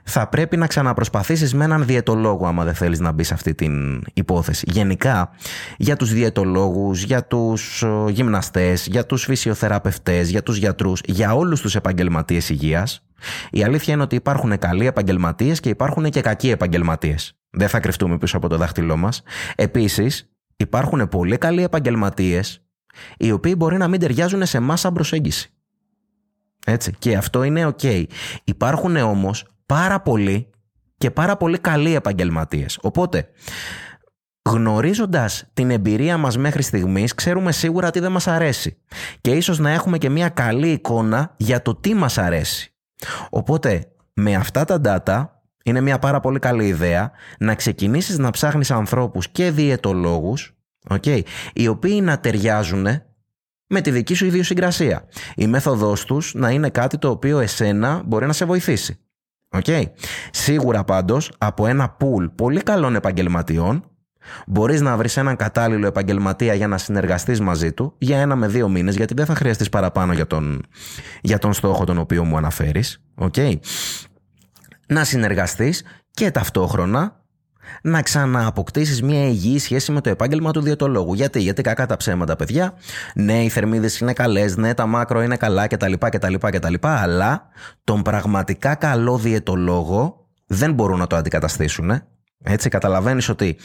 θα πρέπει να ξαναπροσπαθήσεις με έναν διαιτολόγο άμα δεν θέλεις να μπεις σε αυτή την υπόθεση. Γενικά, για τους διαιτολόγους, για τους γυμναστές, για τους φυσιοθεραπευτές, για τους γιατρούς, για όλους τους επαγγελματίες υγείας, η αλήθεια είναι ότι υπάρχουν καλοί επαγγελματίες και υπάρχουν και κακοί επαγγελματίες. Δεν θα κρυφτούμε πίσω από το δάχτυλό μας. Επίσης, υπάρχουν πολύ καλοί επαγγελματίες οι οποίοι μπορεί να μην ταιριάζουν σε εμάς σαν προσέγγιση. Έτσι. Και αυτό είναι ok. Υπάρχουν όμως πάρα πολλοί και πάρα πολύ καλοί επαγγελματίες. Οπότε, γνωρίζοντας την εμπειρία μας μέχρι στιγμής, ξέρουμε σίγουρα τι δεν μας αρέσει. Και ίσως να έχουμε και μια καλή εικόνα για το τι μας αρέσει. Οπότε, με αυτά τα data, είναι μια πάρα πολύ καλή ιδέα να ξεκινήσεις να ψάχνεις ανθρώπους και διαιτολόγους, okay, οι οποίοι να ταιριάζουν με τη δική σου ιδιοσυγκρασία. Η μέθοδός τους να είναι κάτι το οποίο εσένα μπορεί να σε βοηθήσει. Okay. Σίγουρα πάντως από ένα pool πολύ καλών επαγγελματιών Μπορείς να βρεις έναν κατάλληλο επαγγελματία για να συνεργαστείς μαζί του για ένα με δύο μήνες γιατί δεν θα χρειαστείς παραπάνω για τον, για τον στόχο τον οποίο μου αναφέρεις. Okay. Να συνεργαστείς και ταυτόχρονα να ξανααποκτήσεις μια υγιή σχέση με το επάγγελμα του διαιτολόγου. Γιατί, Γιατί κακά τα ψέματα, παιδιά. Ναι, οι θερμίδες είναι καλές, ναι, τα μάκρο είναι καλά κτλ. κτλ, κτλ αλλά τον πραγματικά καλό διαιτολόγο δεν μπορούν να το αντικαταστήσουν. Ε. Έτσι, καταλαβαίνεις ότι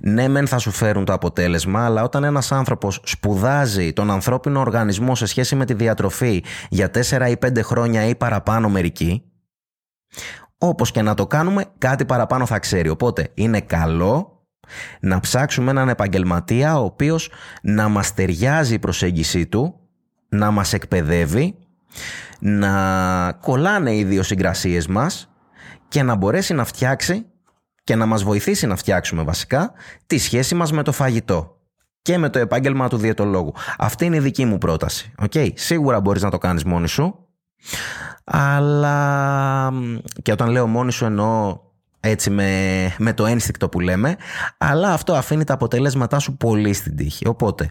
ναι, μεν θα σου φέρουν το αποτέλεσμα, αλλά όταν ένας άνθρωπος σπουδάζει τον ανθρώπινο οργανισμό σε σχέση με τη διατροφή για 4 ή 5 χρόνια ή παραπάνω μερικοί, όπως και να το κάνουμε, κάτι παραπάνω θα ξέρει. Οπότε είναι καλό να ψάξουμε έναν επαγγελματία ο οποίος να μας ταιριάζει η προσέγγιση του, να μας εκπαιδεύει, να κολλάνε οι ιδιοσυγκρασίες μας και να μπορέσει να φτιάξει και να μας βοηθήσει να φτιάξουμε βασικά τη σχέση μας με το φαγητό. και με το επάγγελμα του διαιτολόγου. Αυτή είναι η δική μου πρόταση. Okay? Σίγουρα μπορείς να το κάνεις μόνη σου, αλλά και όταν λέω μόνη σου εννοώ έτσι με, με το ένστικτο που λέμε, αλλά αυτό αφήνει τα αποτελέσματά σου πολύ στην τύχη. Οπότε,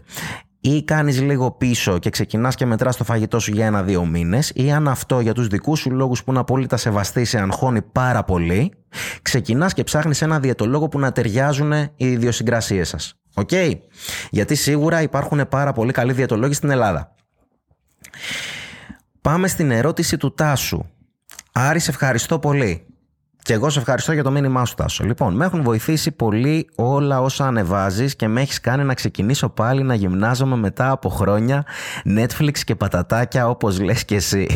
ή κάνεις λίγο πίσω και ξεκινάς και μετράς το φαγητό σου για ένα-δύο μήνες ή αν αυτό για τους δικούς σου λόγους που είναι απόλυτα σεβαστοί σε αγχώνει πάρα πολύ ξεκινάς και ψάχνεις ένα διαιτολόγο που να ταιριάζουν οι ιδιοσυγκρασίες σας. Οκ. Γιατί σίγουρα υπάρχουν πάρα πολύ καλοί διαιτολόγοι στην Ελλάδα. Πάμε στην ερώτηση του Τάσου. Άρη, σε ευχαριστώ πολύ. Και εγώ σε ευχαριστώ για το μήνυμά σου, Τάσο. Λοιπόν, με έχουν βοηθήσει πολύ όλα όσα ανεβάζεις και με έχεις κάνει να ξεκινήσω πάλι να γυμνάζομαι μετά από χρόνια Netflix και πατατάκια όπως λες και εσύ.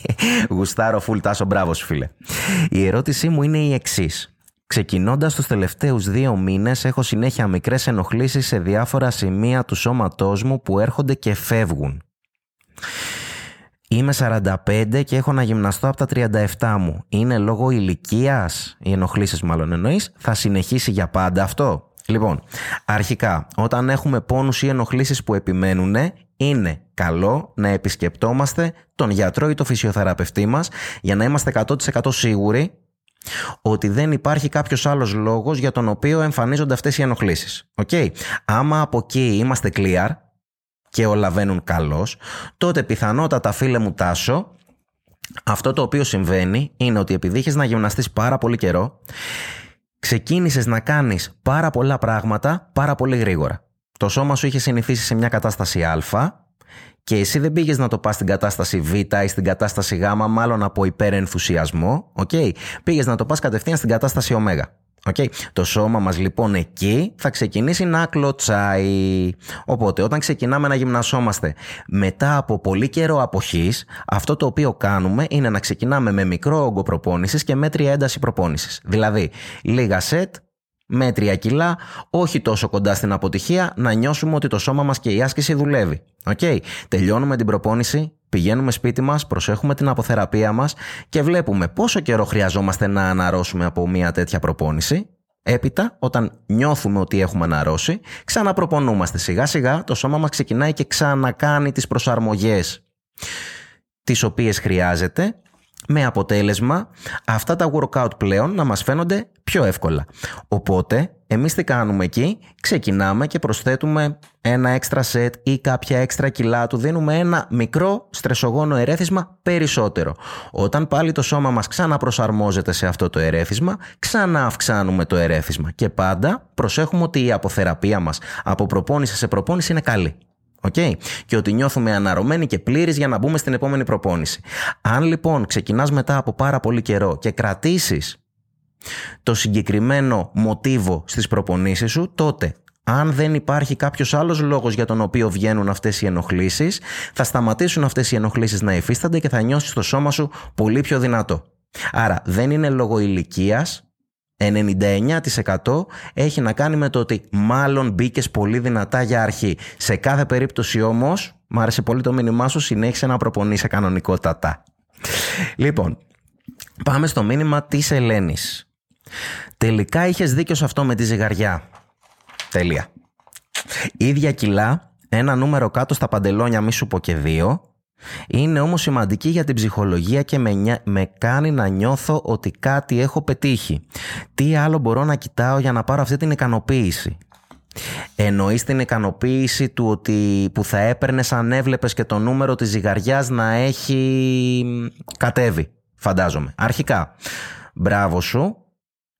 <laughs> Γουστάρω, φουλ Τάσο, μπράβο σου, φίλε. Η ερώτησή μου είναι η εξής. Ξεκινώντας τους τελευταίους δύο μήνες, έχω συνέχεια μικρές ενοχλήσεις σε διάφορα σημεία του σώματός μου που έρχονται και φεύγουν. Είμαι 45 και έχω να γυμναστώ από τα 37 μου. Είναι λόγω ηλικίας, οι ενοχλήσεις μάλλον εννοείς, θα συνεχίσει για πάντα αυτό; Λοιπόν, αρχικά, όταν έχουμε πόνους ή ενοχλήσεις που επιμένουν, είναι καλό να επισκεπτόμαστε τον γιατρό ή τον φυσιοθεραπευτή μας για να είμαστε 100% σίγουροι ότι δεν υπάρχει κάποιος άλλος λόγος για τον οποίο εμφανίζονται αυτές οι ενοχλήσεις. Okay. Άμα από εκεί είμαστε clear, και όλα βαίνουν καλώς, τότε πιθανότατα φίλε μου Τάσο, αυτό το οποίο συμβαίνει είναι ότι επειδή έχεις να γυμναστείς πάρα πολύ καιρό, ξεκίνησες να κάνεις πάρα πολλά πράγματα πάρα πολύ γρήγορα. Το σώμα σου είχε συνηθίσει σε μια κατάσταση α και εσύ δεν πήγες να το πας στην κατάσταση β ή στην κατάσταση γ, μάλλον από υπερενθουσιασμό, okay? πήγες να το πας κατευθείαν στην κατάσταση ω. Okay. Το σώμα μας λοιπόν εκεί θα ξεκινήσει να κλωτσάει. Οπότε όταν ξεκινάμε να γυμνασόμαστε μετά από πολύ καιρό αποχής, αυτό το οποίο κάνουμε είναι να ξεκινάμε με μικρό όγκο προπόνησης και μέτρια ένταση προπόνησης. Δηλαδή λίγα σετ, μέτρια κιλά, όχι τόσο κοντά στην αποτυχία, να νιώσουμε ότι το σώμα μας και η άσκηση δουλεύει. Okay. Τελειώνουμε την προπόνηση, πηγαίνουμε σπίτι μας, προσέχουμε την αποθεραπεία μας και βλέπουμε πόσο καιρό χρειαζόμαστε να αναρρώσουμε από μια τέτοια προπόνηση. Έπειτα, όταν νιώθουμε ότι έχουμε αναρρώσει, ξαναπροπονούμαστε. Σιγά σιγά το σώμα μας ξεκινάει και ξανακάνει τις προσαρμογές τις οποίες χρειάζεται με αποτέλεσμα αυτά τα workout πλέον να μας φαίνονται πιο εύκολα. Οπότε, εμείς τι κάνουμε εκεί, ξεκινάμε και προσθέτουμε ένα έξτρα σετ ή κάποια έξτρα κιλά του, δίνουμε ένα μικρό στρεσογόνο ερέθισμα περισσότερο. Όταν πάλι το σώμα μας ξαναπροσαρμόζεται σε αυτό το ερέθισμα, ξανααυξάνουμε το ερέθισμα και πάντα προσέχουμε ότι η αποθεραπεία μας από προπόνηση σε προπόνηση είναι καλή. Okay. Και ότι νιώθουμε αναρωμένοι και πλήρεις για να μπούμε στην επόμενη προπόνηση. Αν λοιπόν ξεκινάς μετά από πάρα πολύ καιρό και κρατήσεις το συγκεκριμένο μοτίβο στις προπονήσεις σου, τότε αν δεν υπάρχει κάποιος άλλος λόγος για τον οποίο βγαίνουν αυτές οι ενοχλήσεις, θα σταματήσουν αυτές οι ενοχλήσεις να υφίστανται και θα νιώσεις το σώμα σου πολύ πιο δυνατό. Άρα δεν είναι λόγω ηλικίας, 99% έχει να κάνει με το ότι μάλλον μπήκε πολύ δυνατά για αρχή. Σε κάθε περίπτωση όμως, μου άρεσε πολύ το μήνυμά σου, συνέχισε να προπονείσαι κανονικότατα. Λοιπόν, πάμε στο μήνυμα της Ελένης. Τελικά είχες δίκιο σε αυτό με τη ζυγαριά. Τέλεια. Ίδια κιλά, ένα νούμερο κάτω στα παντελόνια, μη σου πω και δύο, είναι όμως σημαντική για την ψυχολογία και με, με κάνει να νιώθω ότι κάτι έχω πετύχει. Τι άλλο μπορώ να κοιτάω για να πάρω αυτή την ικανοποίηση; Εννοείς την ικανοποίηση του ότι που θα έπαιρνες αν έβλεπες και το νούμερο της ζυγαριάς να έχει κατέβει, φαντάζομαι. Αρχικά, μπράβο σου,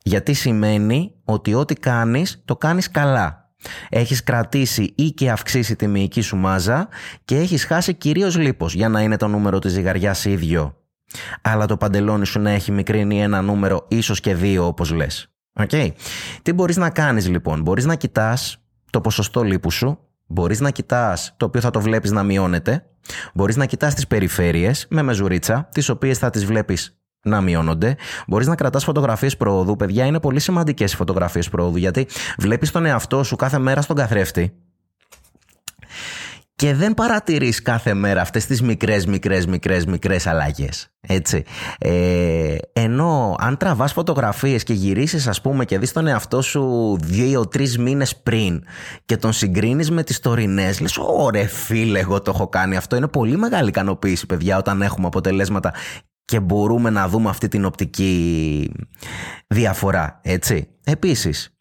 γιατί σημαίνει ότι ό,τι κάνεις το κάνεις καλά. Έχεις κρατήσει ή και αυξήσει τη μυϊκή σου μάζα και έχεις χάσει κυρίως λίπος για να είναι το νούμερο της ζυγαριάς ίδιο. Αλλά το παντελόνι σου να έχει μικρύνει ένα νούμερο ίσως και δύο όπως λες. Okay. Τι μπορείς να κάνεις λοιπόν; Μπορείς να κοιτάς το ποσοστό λίπους σου. Μπορείς να κοιτάς το οποίο θα το βλέπεις να μειώνεται. Μπορείς να κοιτάς τις περιφέρειες με μεζουρίτσα, τις οποίες θα τις βλέπεις να μειώνονται. Μπορείς να κρατάς φωτογραφίες προόδου. Παιδιά, είναι πολύ σημαντικές οι φωτογραφίες προόδου γιατί βλέπεις τον εαυτό σου κάθε μέρα στον καθρέφτη και δεν παρατηρείς κάθε μέρα αυτές τις μικρές, μικρές, μικρές, μικρές αλλαγές. Έτσι. Ε, ενώ αν τραβάς φωτογραφίες και γυρίσεις ας πούμε και δεις τον εαυτό σου δύο-τρεις μήνες πριν και τον συγκρίνεις με τις τωρινές λες ωραία φίλε εγώ το έχω κάνει αυτό είναι πολύ μεγάλη ικανοποίηση παιδιά όταν έχουμε αποτελέσματα και μπορούμε να δούμε αυτή την οπτική διαφορά έτσι. Επίσης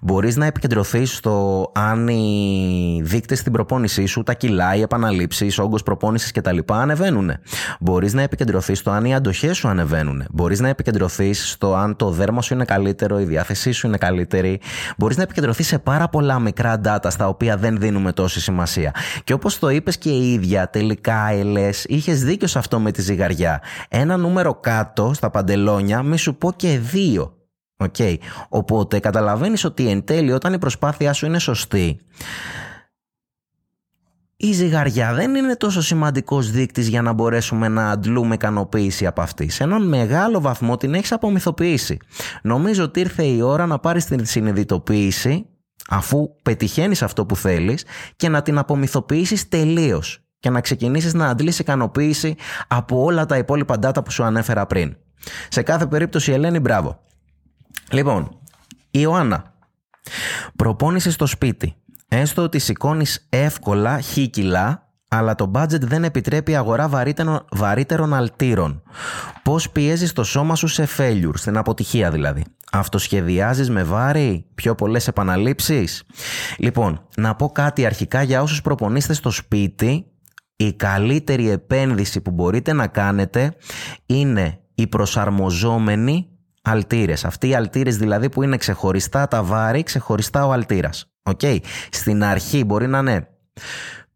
Μπορείς να επικεντρωθείς στο αν οι δείκτες στην προπόνησή σου, τα κιλά, οι επαναλήψεις, ο όγκος προπόνησης κτλ. ανεβαίνουν. Μπορείς να επικεντρωθείς στο αν οι αντοχές σου ανεβαίνουν. Μπορείς να επικεντρωθείς στο αν το δέρμα σου είναι καλύτερο, η διάθεσή σου είναι καλύτερη. Μπορείς να επικεντρωθείς σε πάρα πολλά μικρά data στα οποία δεν δίνουμε τόση σημασία. Και όπως το είπες και η ίδια, τελικά ελες, είχες δίκιο σε αυτό με τη ζυγαριά. Ένα νούμερο κάτω στα παντελόνια, μη σου πω και δύο Okay. Οπότε καταλαβαίνεις ότι εν τέλει όταν η προσπάθειά σου είναι σωστή η ζυγαριά δεν είναι τόσο σημαντικός δείκτης για να μπορέσουμε να αντλούμε ικανοποίηση από αυτή. Σε έναν μεγάλο βαθμό την έχεις απομυθοποιήσει. Νομίζω ότι ήρθε η ώρα να πάρεις την συνειδητοποίηση αφού πετυχαίνεις αυτό που θέλεις και να την απομυθοποιήσεις τελείως και να ξεκινήσεις να αντλείς ικανοποίηση από όλα τα υπόλοιπα data που σου ανέφερα πριν. Σε κάθε περίπτωση Ελένη μπράβο. Λοιπόν, η Ιωάννα. Προπόνηση στο σπίτι. Έστω ότι σηκώνεις εύκολα χ κιλά, αλλά το budget δεν επιτρέπει αγορά βαρύτερων, βαρύτερων αλτήρων. Πώς πιέζεις το σώμα σου σε failure, στην αποτυχία δηλαδή. Αυτοσχεδιάζεις με βάρη, πιο πολλές επαναλήψεις. Λοιπόν, να πω κάτι αρχικά για όσους προπονείστε στο σπίτι. Η καλύτερη επένδυση που μπορείτε να κάνετε είναι η προσαρμοζόμενη αλτήρες. Αυτοί οι αλτήρες δηλαδή που είναι ξεχωριστά τα βάρη, ξεχωριστά ο αλτήρας. Okay. Στην αρχή μπορεί να είναι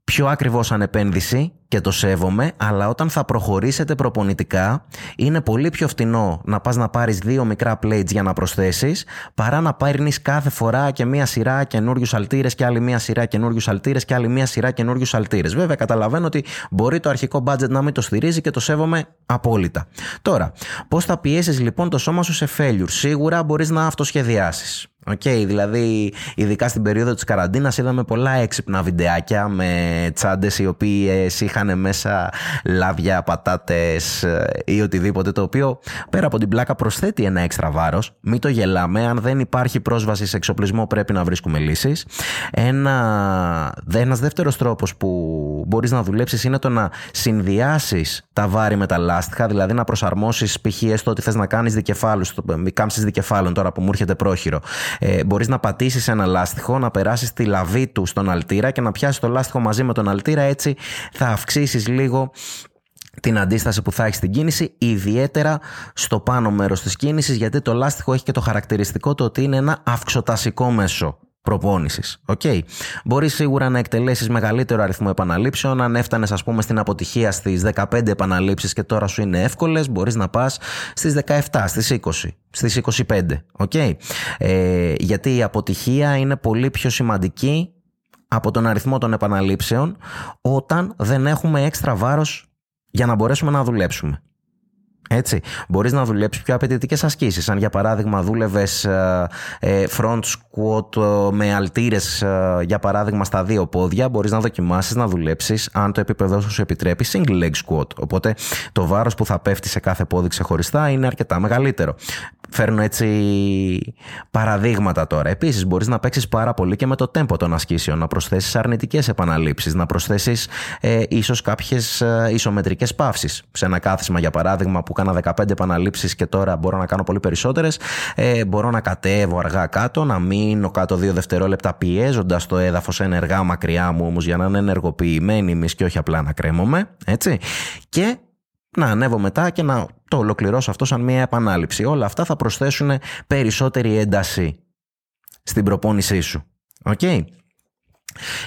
πιο ακριβώς ανεπένδυση και το σέβομαι, αλλά όταν θα προχωρήσετε προπονητικά είναι πολύ πιο φτηνό να πας να πάρεις δύο μικρά plates για να προσθέσεις παρά να πάρει κάθε φορά και μία σειρά καινούριους αλτήρες και άλλη μία σειρά καινούριους αλτήρες και άλλη μία σειρά καινούριους αλτήρες. Βέβαια, καταλαβαίνω ότι μπορεί το αρχικό budget να μην το στηρίζει και το σέβομαι απόλυτα. Τώρα, πώς θα πιέσεις λοιπόν το σώμα σου σε failure; Σίγουρα μπορείς να αυτοσχεδιάσεις. OK, okay, δηλαδή ειδικά στην περίοδο της καραντίνας είδαμε πολλά έξυπνα βιντεάκια με τσάντες οι οποίες είχαν μέσα λάβια, πατάτες ε, ή οτιδήποτε το οποίο πέρα από την πλάκα προσθέτει ένα έξτρα βάρος. Μην το γελάμε, αν δεν υπάρχει πρόσβαση σε εξοπλισμό πρέπει να βρίσκουμε λύσεις. Ένα, ένας δεύτερος τρόπος που μπορείς να δουλέψεις είναι το να συνδυάσεις τα βάρη με τα λάστιχα, δηλαδή να προσαρμόσεις π.χ. έστω ότι θες να κάνεις δικεφάλους, κάμψεις δικεφάλων τώρα που μου έρχεται πρόχειρο ε, μπορείς να πατήσεις ένα λάστιχο, να περάσεις τη λαβή του στον αλτήρα και να πιάσεις το λάστιχο μαζί με τον αλτήρα. Έτσι θα αυξήσεις λίγο την αντίσταση που θα έχεις στην κίνηση, ιδιαίτερα στο πάνω μέρος της κίνησης, γιατί το λάστιχο έχει και το χαρακτηριστικό το ότι είναι ένα αυξοτασικό μέσο προπόνησης. Okay. Μπορείς σίγουρα να εκτελέσεις μεγαλύτερο αριθμό επαναλήψεων. Αν έφτανες, ας πούμε, στην αποτυχία στις 15 επαναλήψεις και τώρα σου είναι εύκολες, μπορείς να πας στις 17, στις 20, στις 25. Okay. Ε, γιατί η αποτυχία είναι πολύ πιο σημαντική από τον αριθμό των επαναλήψεων όταν δεν έχουμε έξτρα βάρος για να μπορέσουμε να δουλέψουμε. Έτσι. Μπορείς να δουλέψεις πιο απαιτητικές ασκήσεις. Αν για παράδειγμα δούλευες ε, ε, front squat ε, με αλτήρες για παράδειγμα στα δύο πόδια, μπορείς να δοκιμάσεις να δουλέψεις αν το επίπεδο σου επιτρέπει single leg squat. Οπότε το βάρος που θα πέφτει σε κάθε πόδι ξεχωριστά είναι αρκετά μεγαλύτερο. Φέρνω έτσι παραδείγματα τώρα. Επίσης, μπορείς να παίξεις πάρα πολύ και με το tempo των ασκήσεων, να προσθέσεις αρνητικές επαναλήψεις, να προσθέσεις ε, ίσως κάποιες ισομετρικές παύσεις. Σε ένα κάθισμα, για παράδειγμα, που κάνα 15 επαναλήψεις και τώρα μπορώ να κάνω πολύ περισσότερες, ε, μπορώ να κατέβω αργά κάτω, να μείνω κάτω δύο δευτερόλεπτα πιέζοντας το έδαφος ενεργά μακριά μου όμως για να είναι ενεργοποιημένη εμείς και όχι απλά να κρέμομαι. Έτσι. Και να ανέβω μετά και να το ολοκληρώσω αυτό σαν μια επανάληψη. Όλα αυτά θα προσθέσουν περισσότερη ένταση στην προπόνησή σου. OK. Okay.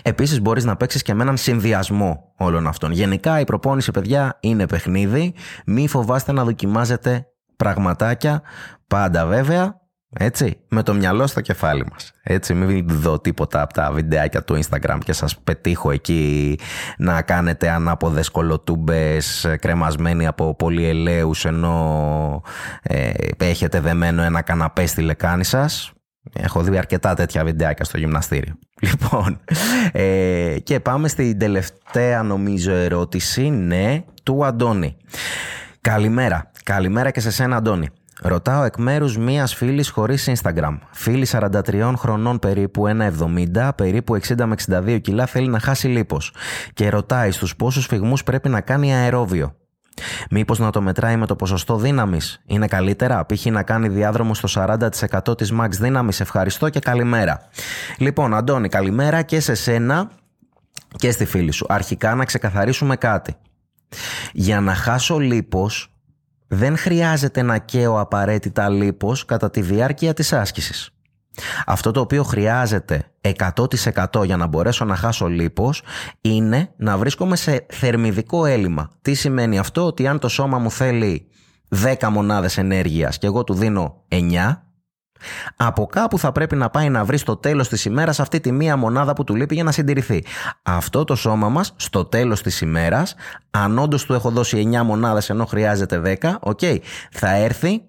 Επίσης μπορείς να παίξεις και με έναν συνδυασμό όλων αυτών. Γενικά η προπόνηση παιδιά είναι παιχνίδι. Μη φοβάστε να δοκιμάζετε πραγματάκια. Πάντα βέβαια έτσι, με το μυαλό στο κεφάλι μας. Έτσι, μην δω τίποτα από τα βιντεάκια του Instagram και σας πετύχω εκεί να κάνετε ανάποδες κολοτούμπες κρεμασμένοι από πολυελαίους ενώ ε, έχετε δεμένο ένα καναπέ στη λεκάνη σας. Έχω δει αρκετά τέτοια βιντεάκια στο γυμναστήριο. <laughs> Λοιπόν, ε, και πάμε στην τελευταία νομίζω ερώτηση, ναι, του Αντώνη. Καλημέρα. Καλημέρα και σε σένα Αντώνη. Ρωτάω εκ μέρους μια φίλης χωρίς Instagram. Φίλη 43 χρονών, περίπου 1,70, περίπου 60 με 62 κιλά, θέλει να χάσει λίπος. Και ρωτάει στους πόσους φυγμούς πρέπει να κάνει αερόβιο. Μήπως να το μετράει με το ποσοστό δύναμης; Είναι καλύτερα, π.χ. να κάνει διάδρομο στο 40% της max δύναμης. Ευχαριστώ και καλημέρα. Λοιπόν, Αντώνη, καλημέρα και σε σένα και στη φίλη σου. Αρχικά να ξεκαθαρίσουμε κάτι. Για να χάσω λίπος δεν χρειάζεται να καίω απαραίτητα λίπος κατά τη διάρκεια της άσκησης. Αυτό το οποίο χρειάζεται 100% για να μπορέσω να χάσω λίπος είναι να βρίσκομαι σε θερμιδικό έλλειμμα. Τι σημαίνει αυτό; Ότι αν το σώμα μου θέλει 10 μονάδες ενέργειας και εγώ του δίνω 9 από κάπου θα πρέπει να πάει να βρει στο τέλος της ημέρας αυτή τη μία μονάδα που του λείπει για να συντηρηθεί. Αυτό το σώμα μας, στο τέλος της ημέρας, αν όντως του έχω δώσει 9 μονάδες ενώ χρειάζεται 10, okay, θα έρθει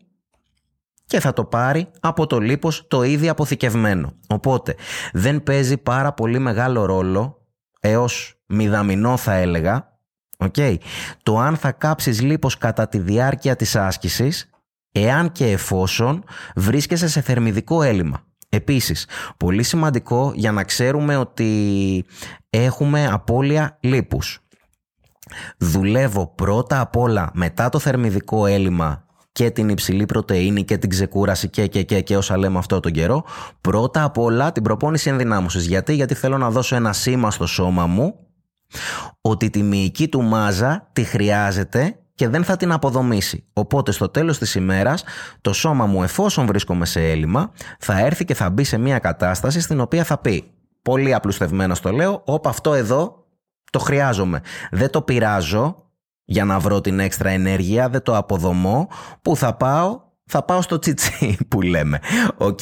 και θα το πάρει από το λίπος το ήδη αποθηκευμένο. Οπότε δεν παίζει πάρα πολύ μεγάλο ρόλο έως μηδαμινό θα έλεγα okay, το αν θα κάψεις λίπος κατά τη διάρκεια της άσκησης εάν και εφόσον βρίσκεσαι σε θερμιδικό έλλειμμα. Επίσης, πολύ σημαντικό για να ξέρουμε ότι έχουμε απώλεια λίπους. Δουλεύω πρώτα απ' όλα μετά το θερμιδικό έλλειμμα και την υψηλή πρωτεΐνη και την ξεκούραση και, και, και, και όσα λέμε αυτό τον καιρό. Πρώτα απ' όλα την προπόνηση ενδυνάμωσης. Γιατί, γιατί θέλω να δώσω ένα σήμα στο σώμα μου ότι τη μυϊκή του μάζα τη χρειάζεται και δεν θα την αποδομήσει. Οπότε στο τέλος της ημέρας το σώμα μου εφόσον βρίσκομαι σε έλλειμμα θα έρθει και θα μπει σε μια κατάσταση στην οποία θα πει πολύ απλουστευμένα στο λέω όπα αυτό εδώ το χρειάζομαι. Δεν το πειράζω για να βρω την έξτρα ενέργεια, δεν το αποδομώ. Πού θα πάω, θα πάω στο τσιτσί <laughs> που λέμε. Οκ.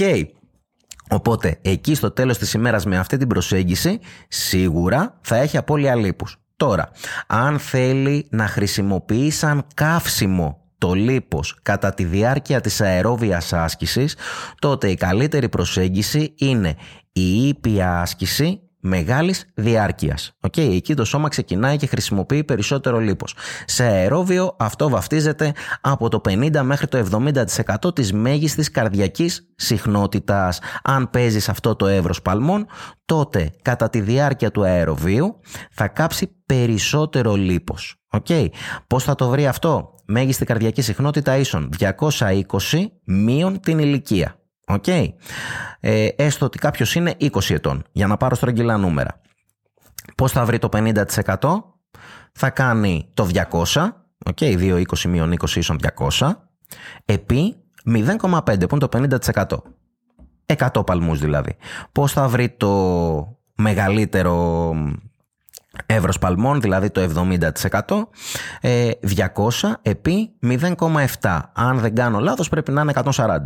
Οπότε εκεί στο τέλος της ημέρας με αυτή την προσέγγιση σίγουρα θα έχει απώλεια λίπους. Τώρα, αν θέλει να χρησιμοποιεί σαν καύσιμο το λίπος κατά τη διάρκεια της αερόβιας άσκησης, τότε η καλύτερη προσέγγιση είναι η ήπια άσκηση μεγάλης διάρκειας. Okay, εκεί το σώμα ξεκινάει και χρησιμοποιεί περισσότερο λίπος. Σε αερόβιο αυτό βαφτίζεται από το 50 μέχρι το 70% της μέγιστης καρδιακής συχνότητας. Αν παίζεις αυτό το εύρος παλμών, τότε κατά τη διάρκεια του αεροβίου θα κάψει περισσότερο λίπος. Okay. Πώς θα το βρει αυτό; Μέγιστη καρδιακή συχνότητα ίσον 220 μείον την ηλικία. OK. Okay. Ε, έστω ότι κάποιος είναι 20 ετών, για να πάρω στρογγυλά νούμερα. Πώς θα βρει το 50%? Θα κάνει το 200, OK, okay, 2, 20 μείον 20 ίσον 200, επί 0,5 που είναι το 50%. 100 παλμούς δηλαδή. Πώς θα βρει το μεγαλύτερο εύρος παλμών, δηλαδή το 70%, 200 ε, επί 0,7. Αν δεν κάνω λάθος πρέπει να είναι 140.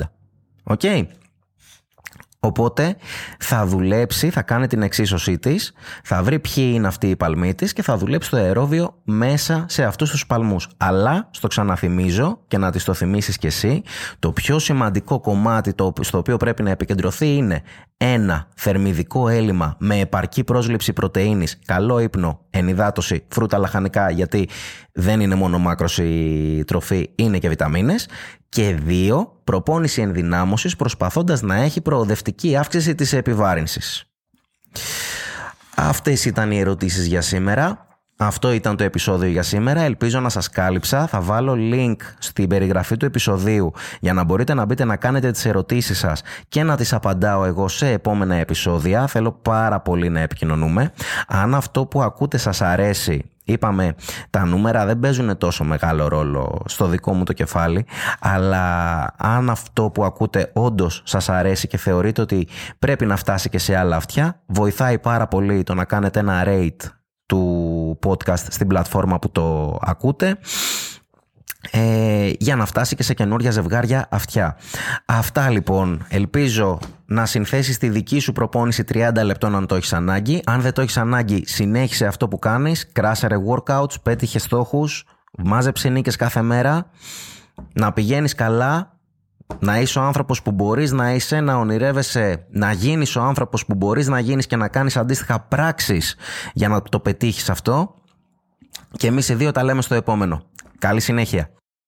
Οκ. Οπότε θα δουλέψει, θα κάνει την εξίσωσή της, θα βρει ποιοι είναι αυτοί οι παλμοί της και θα δουλέψει το αερόβιο μέσα σε αυτούς τους παλμούς. Αλλά, στο ξαναθυμίζω και να της το θυμίσεις κι εσύ, το πιο σημαντικό κομμάτι το, στο οποίο πρέπει να επικεντρωθεί είναι ένα θερμιδικό έλλειμμα με επαρκή πρόσληψη πρωτεΐνης, καλό ύπνο, ενυδάτωση, φρούτα λαχανικά γιατί δεν είναι μόνο μάκρος η τροφή, είναι και βιταμίνες και δύο, προπόνηση ενδυνάμωσης προσπαθώντας να έχει προοδευτική αύξηση της επιβάρυνσης. Αυτές ήταν οι ερωτήσεις για σήμερα. Αυτό ήταν το επεισόδιο για σήμερα. Ελπίζω να σας κάλυψα. Θα βάλω link στην περιγραφή του επεισοδίου για να μπορείτε να μπείτε να κάνετε τις ερωτήσεις σας και να τις απαντάω εγώ σε επόμενα επεισόδια. Θέλω πάρα πολύ να επικοινωνούμε. Αν αυτό που ακούτε σας αρέσει Είπαμε, τα νούμερα δεν παίζουν τόσο μεγάλο ρόλο στο δικό μου το κεφάλι, αλλά αν αυτό που ακούτε όντως σας αρέσει και θεωρείτε ότι πρέπει να φτάσει και σε άλλα αυτιά, βοηθάει πάρα πολύ το να κάνετε ένα rate του podcast στην πλατφόρμα που το ακούτε ε, για να φτάσει και σε καινούργια ζευγάρια αυτιά. Αυτά λοιπόν ελπίζω να συνθέσεις τη δική σου προπόνηση 30 λεπτών αν το έχεις ανάγκη. Αν δεν το έχεις ανάγκη συνέχισε αυτό που κάνεις, κράσαρε workouts, πέτυχε στόχους, μάζεψε νίκες κάθε μέρα, να πηγαίνεις καλά Να είσαι ο άνθρωπος που μπορείς να είσαι, να ονειρεύεσαι, να γίνεις ο άνθρωπος που μπορείς να γίνεις και να κάνεις αντίστοιχα πράξεις για να το πετύχεις αυτό. Και εμείς οι δύο τα λέμε στο επόμενο. Καλή συνέχεια.